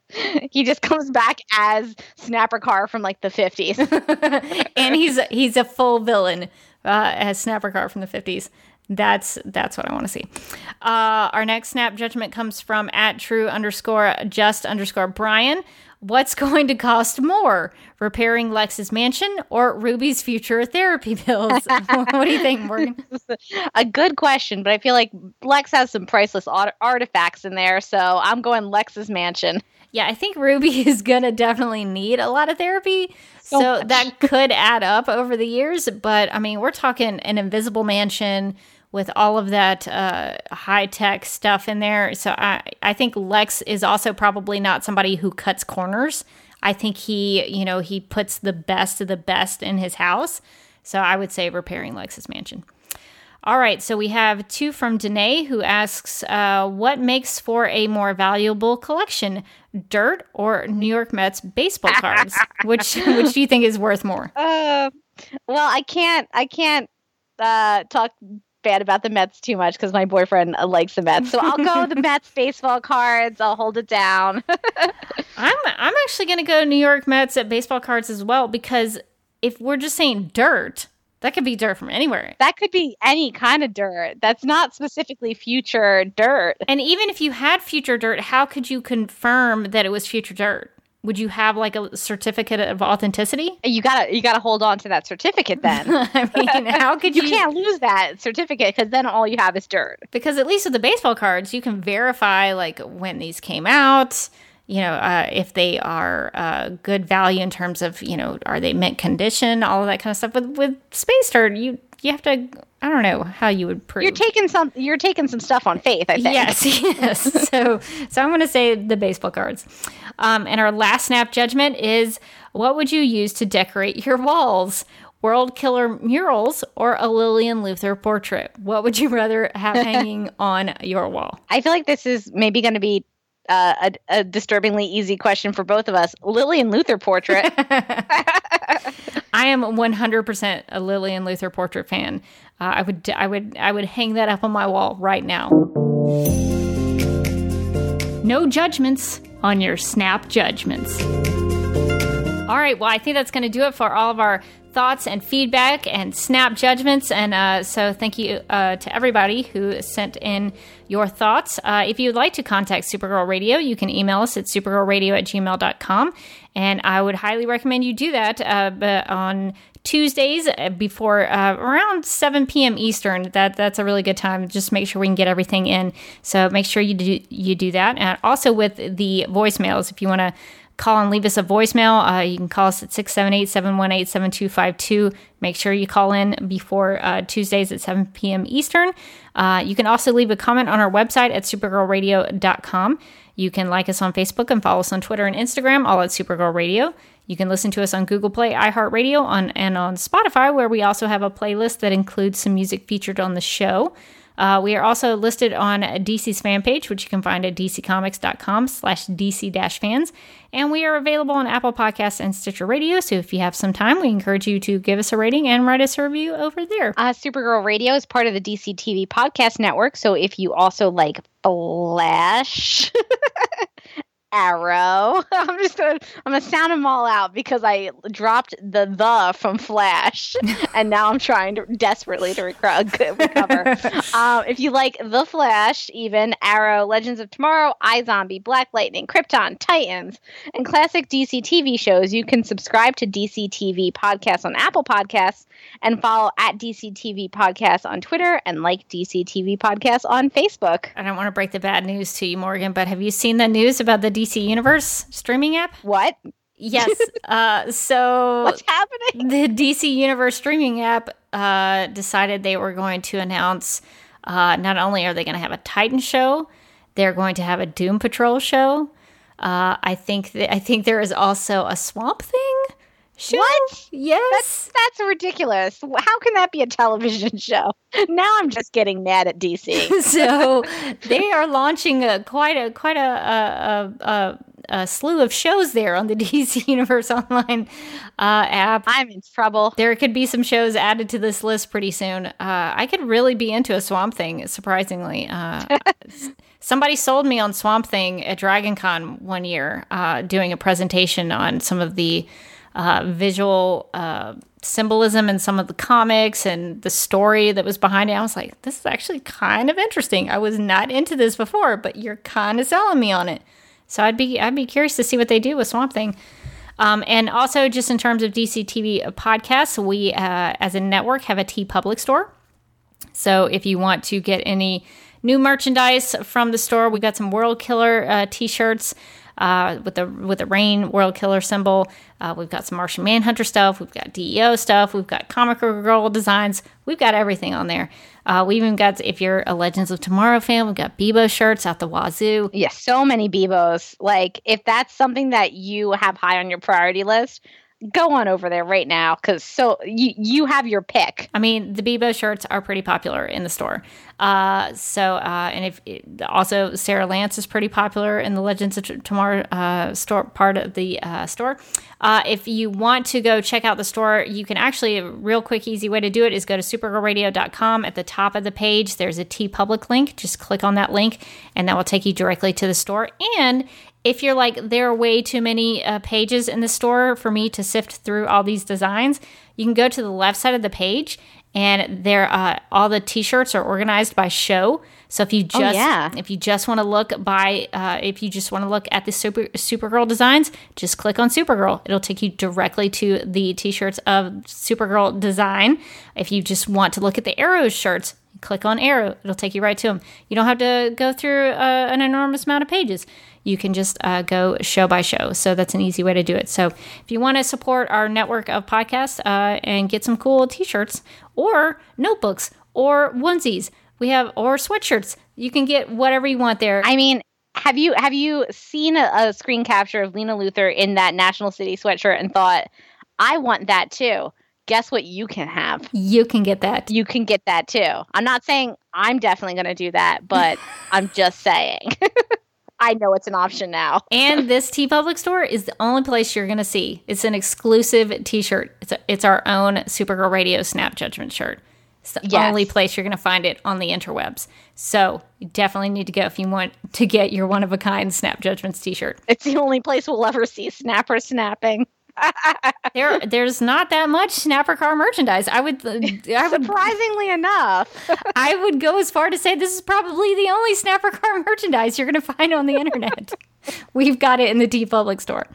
he just comes back as Snapper Carr from like the 50s. and he's he's a full villain uh, as Snapper Carr from the 50s. That's that's what I want to see. Uh, our next snap judgment comes from at true underscore just underscore Brian. What's going to cost more, repairing Lex's mansion or Ruby's future therapy bills? what do you think, Morgan? a good question, but I feel like Lex has some priceless art- artifacts in there, so I'm going Lex's mansion. Yeah, I think Ruby is going to definitely need a lot of therapy. So, so that could add up over the years. But I mean, we're talking an invisible mansion with all of that uh, high tech stuff in there. So I, I think Lex is also probably not somebody who cuts corners. I think he, you know, he puts the best of the best in his house. So I would say repairing Lex's mansion. All right, so we have two from Danae who asks, uh, "What makes for a more valuable collection, dirt or New York Mets baseball cards? which which do you think is worth more?" Uh, well, I can't I can't uh, talk bad about the Mets too much because my boyfriend uh, likes the Mets. So I'll go the Mets baseball cards. I'll hold it down. I'm I'm actually going to go New York Mets at baseball cards as well because if we're just saying dirt, that could be dirt from anywhere. That could be any kind of dirt. That's not specifically future dirt. And even if you had future dirt, how could you confirm that it was future dirt? Would you have like a certificate of authenticity? You gotta you gotta hold on to that certificate then. I mean, how could you? you can't lose that certificate because then all you have is dirt. Because at least with the baseball cards, you can verify like when these came out. You know, uh, if they are uh, good value in terms of you know, are they mint condition, all of that kind of stuff. With with space dirt, you you have to I don't know how you would prove. You're taking some. You're taking some stuff on faith. I think. Yes, yes. so, so I'm going to say the baseball cards. Um, and our last snap judgment is: What would you use to decorate your walls? World Killer murals or a Lillian Luthor portrait? What would you rather have hanging on your wall? I feel like this is maybe going to be uh, a, a, disturbingly easy question for both of us. Lillian Luthor portrait. I am 100% a Lillian Luthor portrait fan. Uh, I would I would I would hang that up on my wall right now. No judgments on your snap judgments. All right, well, I think that's going to do it for all of our thoughts and feedback and snap judgments. And uh, so, thank you uh, to everybody who sent in your thoughts. Uh, if you'd like to contact Supergirl Radio, you can email us at supergirlradio at gmail.com. And I would highly recommend you do that uh, on Tuesdays uh, before uh, around 7 p.m. Eastern. That that's a really good time. Just make sure we can get everything in. So make sure you do you do that. And also with the voicemails, if you want to call and leave us a voicemail, uh, you can call us at 678 718 7252. Make sure you call in before uh, Tuesdays at 7 p.m. Eastern. Uh, you can also leave a comment on our website at supergirlradio.com. You can like us on Facebook and follow us on Twitter and Instagram, all at Supergirl Radio. You can listen to us on Google Play, iHeartRadio, on, and on Spotify, where we also have a playlist that includes some music featured on the show. Uh, we are also listed on DC's fan page, which you can find at dccomics.com slash dc-fans. And we are available on Apple Podcasts and Stitcher Radio. So if you have some time, we encourage you to give us a rating and write us a review over there. Uh, Supergirl Radio is part of the DC TV podcast network. So if you also like Flash Arrow. I'm just gonna I'm gonna sound them all out because I dropped the the from Flash, and now I'm trying to desperately to rec- recover. um, if you like the Flash, even Arrow, Legends of Tomorrow, iZombie, Black Lightning, Krypton, Titans, and classic DC TV shows, you can subscribe to DC TV podcasts on Apple Podcasts and follow at DC TV Podcast on Twitter and like DC TV Podcast on Facebook. I don't want to break the bad news to you, Morgan, but have you seen the news about the DC Universe streaming app? What? Yes. Uh, so what's happening? The DC Universe streaming app uh, decided they were going to announce. Uh, not only are they going to have a Titan show, they're going to have a Doom Patrol show. Uh, I think th- I think there is also a Swamp Thing show. What? Yes. That's, that's ridiculous. How can that be a television show? Now I'm just getting mad at DC. so they are launching a quite a quite a, a, a, a slew of shows there on the DC Universe Online uh, app. I'm in trouble. There could be some shows added to this list pretty soon. Uh, I could really be into a Swamp Thing, surprisingly. Uh, somebody sold me on Swamp Thing at Dragon Con one year, uh, doing a presentation on some of the uh, visual uh, symbolism in some of the comics and the story that was behind it. I was like, this is actually kind of interesting. I was not into this before, but you're kind of selling me on it. So I'd be I'd be curious to see what they do with Swamp Thing. Um, and also, just in terms of DC TV podcasts, we uh, as a network have a TeePublic store. So if you want to get any new merchandise from the store, we got some World Killer uh, T-shirts uh, with the with the Reign World Killer symbol. Uh, we've got some Martian Manhunter stuff. We've got DEO stuff. We've got Comic Girl designs. We've got everything on there. Uh, we even got if you're a Legends of Tomorrow fan, we've got Beebo shirts out the wazoo. Yeah, so many Beebos. Like, if that's something that you have high on your priority list, go on over there right now because so you you have your pick. I mean, the Beebo shirts are pretty popular in the store. Uh, so, uh, and if it, also Sara Lance is pretty popular in the Legends of T- Tomorrow uh, store part of the uh, store. Uh, if you want to go check out the store, you can actually a real quick, easy way to do it is go to supergirlradio.com. At the top of the page, there's a TeePublic link. Just click on that link, and that will take you directly to the store. And if you're like there are way too many uh, pages in the store for me to sift through all these designs you can go to the left side of the page and there uh, all the t-shirts are organized by show. So if you just Oh, yeah. if you just want to look by uh, if you just want to look at the super supergirl designs just click on supergirl. It'll take you directly to the t-shirts of supergirl design. If you just want to look at the arrow shirts click on arrow. It'll take you right to them you don't have to go through uh, an enormous amount of pages you can just uh, go show by show so that's an easy way to do it so if you want to support our network of podcasts uh, and get some cool t-shirts or notebooks or onesies we have or sweatshirts you can get whatever you want there I mean, have you have you seen a, a screen capture of Lena Luthor in that National City sweatshirt and thought, I want that too? Guess what you can have? you can get that You can get that too. I'm not saying I'm definitely going to do that, but I'm just saying. I know it's an option now. and this TeePublic store is the only place you're going to see. It's an exclusive T-shirt. It's a, it's our own Supergirl Radio Snap Judgment shirt. It's the Yes. only place you're going to find it on the interwebs. So you definitely need to go if you want to get your one of a kind Snap Judgments T-shirt. It's the only place we'll ever see snapper snapping. There, there's not that much Snapper Carr merchandise. I would, I would, Surprisingly enough. I would go as far to say this is probably the only Snapper Carr merchandise you're going to find on the internet. We've got it in the TeePublic store.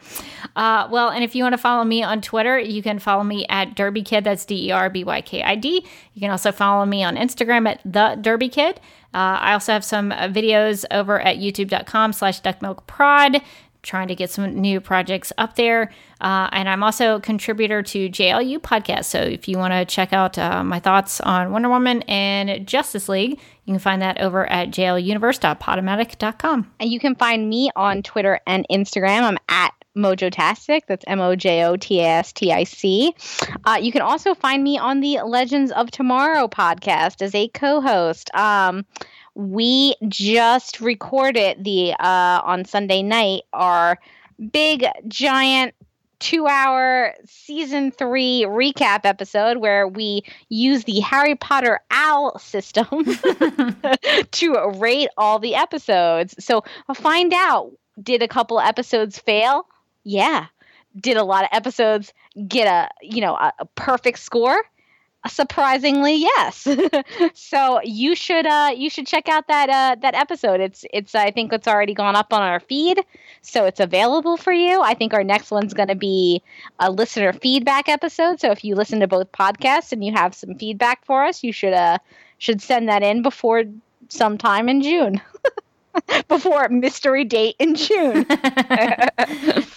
Uh, well, and if you want to follow me on Twitter, you can follow me at Derby Kid. That's D E R B Y K I D. You can also follow me on Instagram at the Derby Kid. Uh, I also have some uh, videos over at youtube.com slash duckmilkprod trying to get some new projects up there. Uh, and I'm also a contributor to JLU podcast. So if you want to check out uh, my thoughts on Wonder Woman and Justice League, you can find that over at jluniverse.podomatic.com. And you can find me on Twitter and Instagram. I'm at Mojotastic. That's M O J O T A S T I C. Uh, you can also find me on the Legends of Tomorrow podcast as a co host. Um, we just recorded the uh, on Sunday night our big giant two hour season three recap episode where we use the Harry Potter OWL system to rate all the episodes. So find out did a couple episodes fail? Yeah. Did a lot of episodes get a, you know, a, a perfect score? Surprisingly, yes. so you should uh you should check out that uh that episode. It's it's I think it's already gone up on our feed, so it's available for you. I think our next one's going to be a listener feedback episode. So if you listen to both podcasts and you have some feedback for us, you should uh should send that in before sometime in June. before mystery date in June.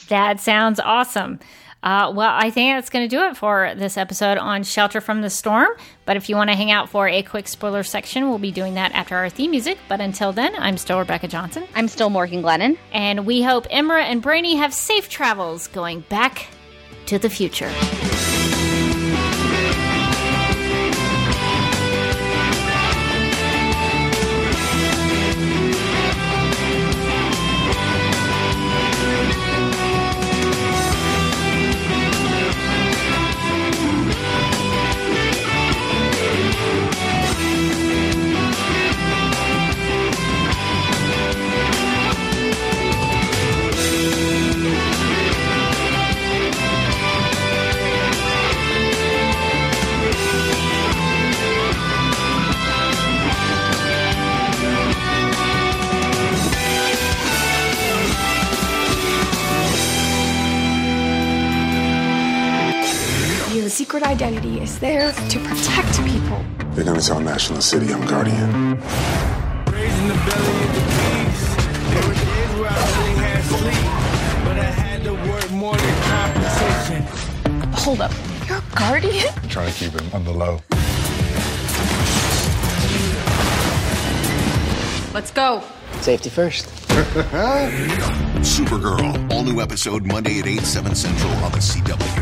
That sounds awesome. Uh, well, I think that's going to do it for this episode on Shelter from the Storm. But if you want to hang out for a quick spoiler section, we'll be doing that after our theme music. But until then, I'm still Rebecca Johnson. I'm still Morgan Glennon. And we hope Imra and Brainy have safe travels going back to the future. Secret identity is there to protect people. They're gonna tell National City I'm Guardian. Raising the belly of the beast. There were days where I really had sleep, but I had to work more than compensation. Hold up. You're a guardian? I'm Trying to keep him on the low. Let's go. Safety first. Supergirl, all new episode Monday at 8, 7 Central on the CW.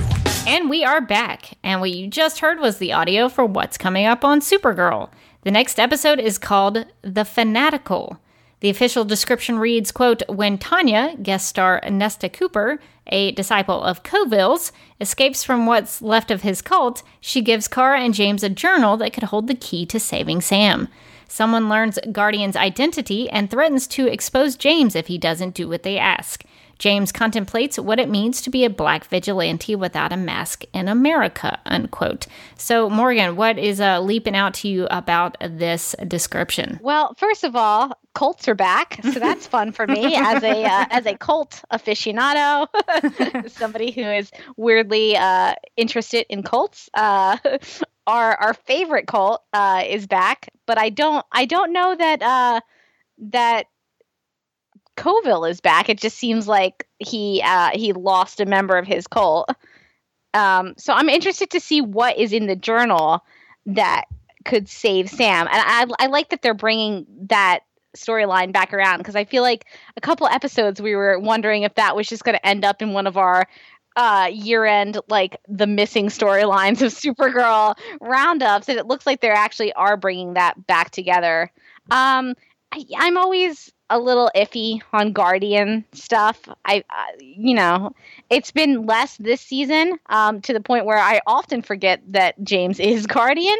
And we are back. And what you just heard was the audio for what's coming up on Supergirl. The next episode is called The Fanatical. The official description reads, quote, When Tanya, guest star Nesta Cooper, a disciple of Coville's, escapes from what's left of his cult, she gives Kara and James a journal that could hold the key to saving Sam. Someone learns Guardian's identity and threatens to expose James if he doesn't do what they ask. James contemplates what it means to be a black vigilante without a mask in America, unquote. So, Morgan, what is uh, leaping out to you about this description? Well, first of all, Colts are back, so that's fun for me as a uh, as a cult aficionado, somebody who is weirdly uh, interested in Colts. Uh, our our favorite cult uh, is back, but I don't I don't know that uh, that Coville is back. It just seems like he uh, he lost a member of his cult. Um, so I'm interested to see what is in the journal that could save Sam, and I I like that they're bringing that storyline back around because I feel like a couple episodes we were wondering if that was just going to end up in one of our uh, year end like the missing storylines of Supergirl roundups, and it looks like they actually are bringing that back together. Um, I, I'm always a little iffy on Guardian stuff. I, uh, you know, it's been less this season um, to the point where I often forget that James is Guardian.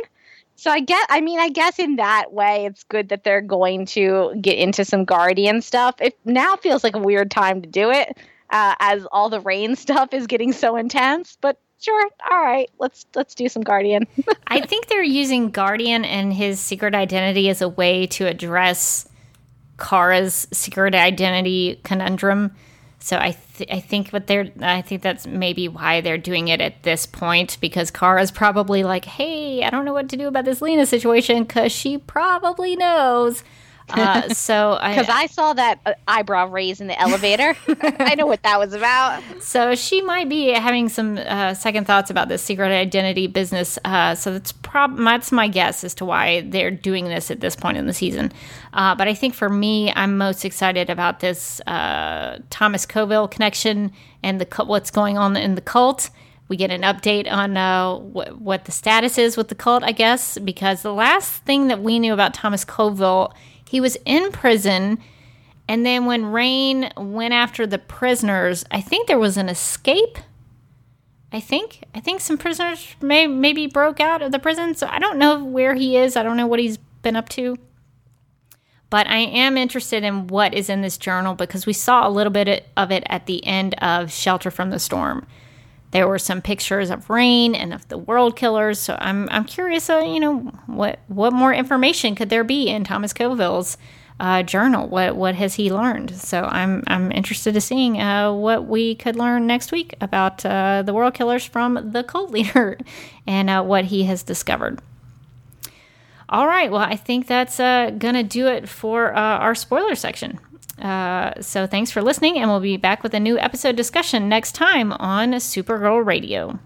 So I get, I mean, I guess in that way, it's good that they're going to get into some Guardian stuff. It now feels like a weird time to do it, uh, as all the reign stuff is getting so intense. But sure, all right, let's let's do some Guardian. I think they're using Guardian and his secret identity as a way to address Kara's secret identity conundrum. So I th- I think what they're I think that's maybe why they're doing it at this point because Kara's probably like, "Hey, I don't know what to do about this Lena situation cuz she probably knows." Uh, so I Because I saw that uh, eyebrow raise in the elevator. I know what that was about. So she might be having some uh, second thoughts about this secret identity business. Uh, so that's prob that's my guess as to why they're doing this at this point in the season. Uh, but I think for me, I'm most excited about this uh, Thomas Coville connection and the what's going on in the cult. We get an update on uh, wh- what the status is with the cult, I guess, because the last thing that we knew about Thomas Coville, he was in prison. And then when Reign went after the prisoners, I think there was an escape. I think I think some prisoners may maybe broke out of the prison. So I don't know where he is. I don't know what he's been up to. But I am interested in what is in this journal because we saw a little bit of it at the end of Shelter from the Storm. There were some pictures of Reign and of the World Killers. So I'm I'm curious. Uh, you know what what more information could there be in Thomas Coville's uh, journal? What what has he learned? So I'm I'm interested to seeing uh, what we could learn next week about uh, the World Killers from the cult leader and uh, what he has discovered. All right, well, I think that's uh, gonna do it for our spoiler section. Uh, so thanks for listening, and we'll be back with a new episode discussion next time on Supergirl Radio.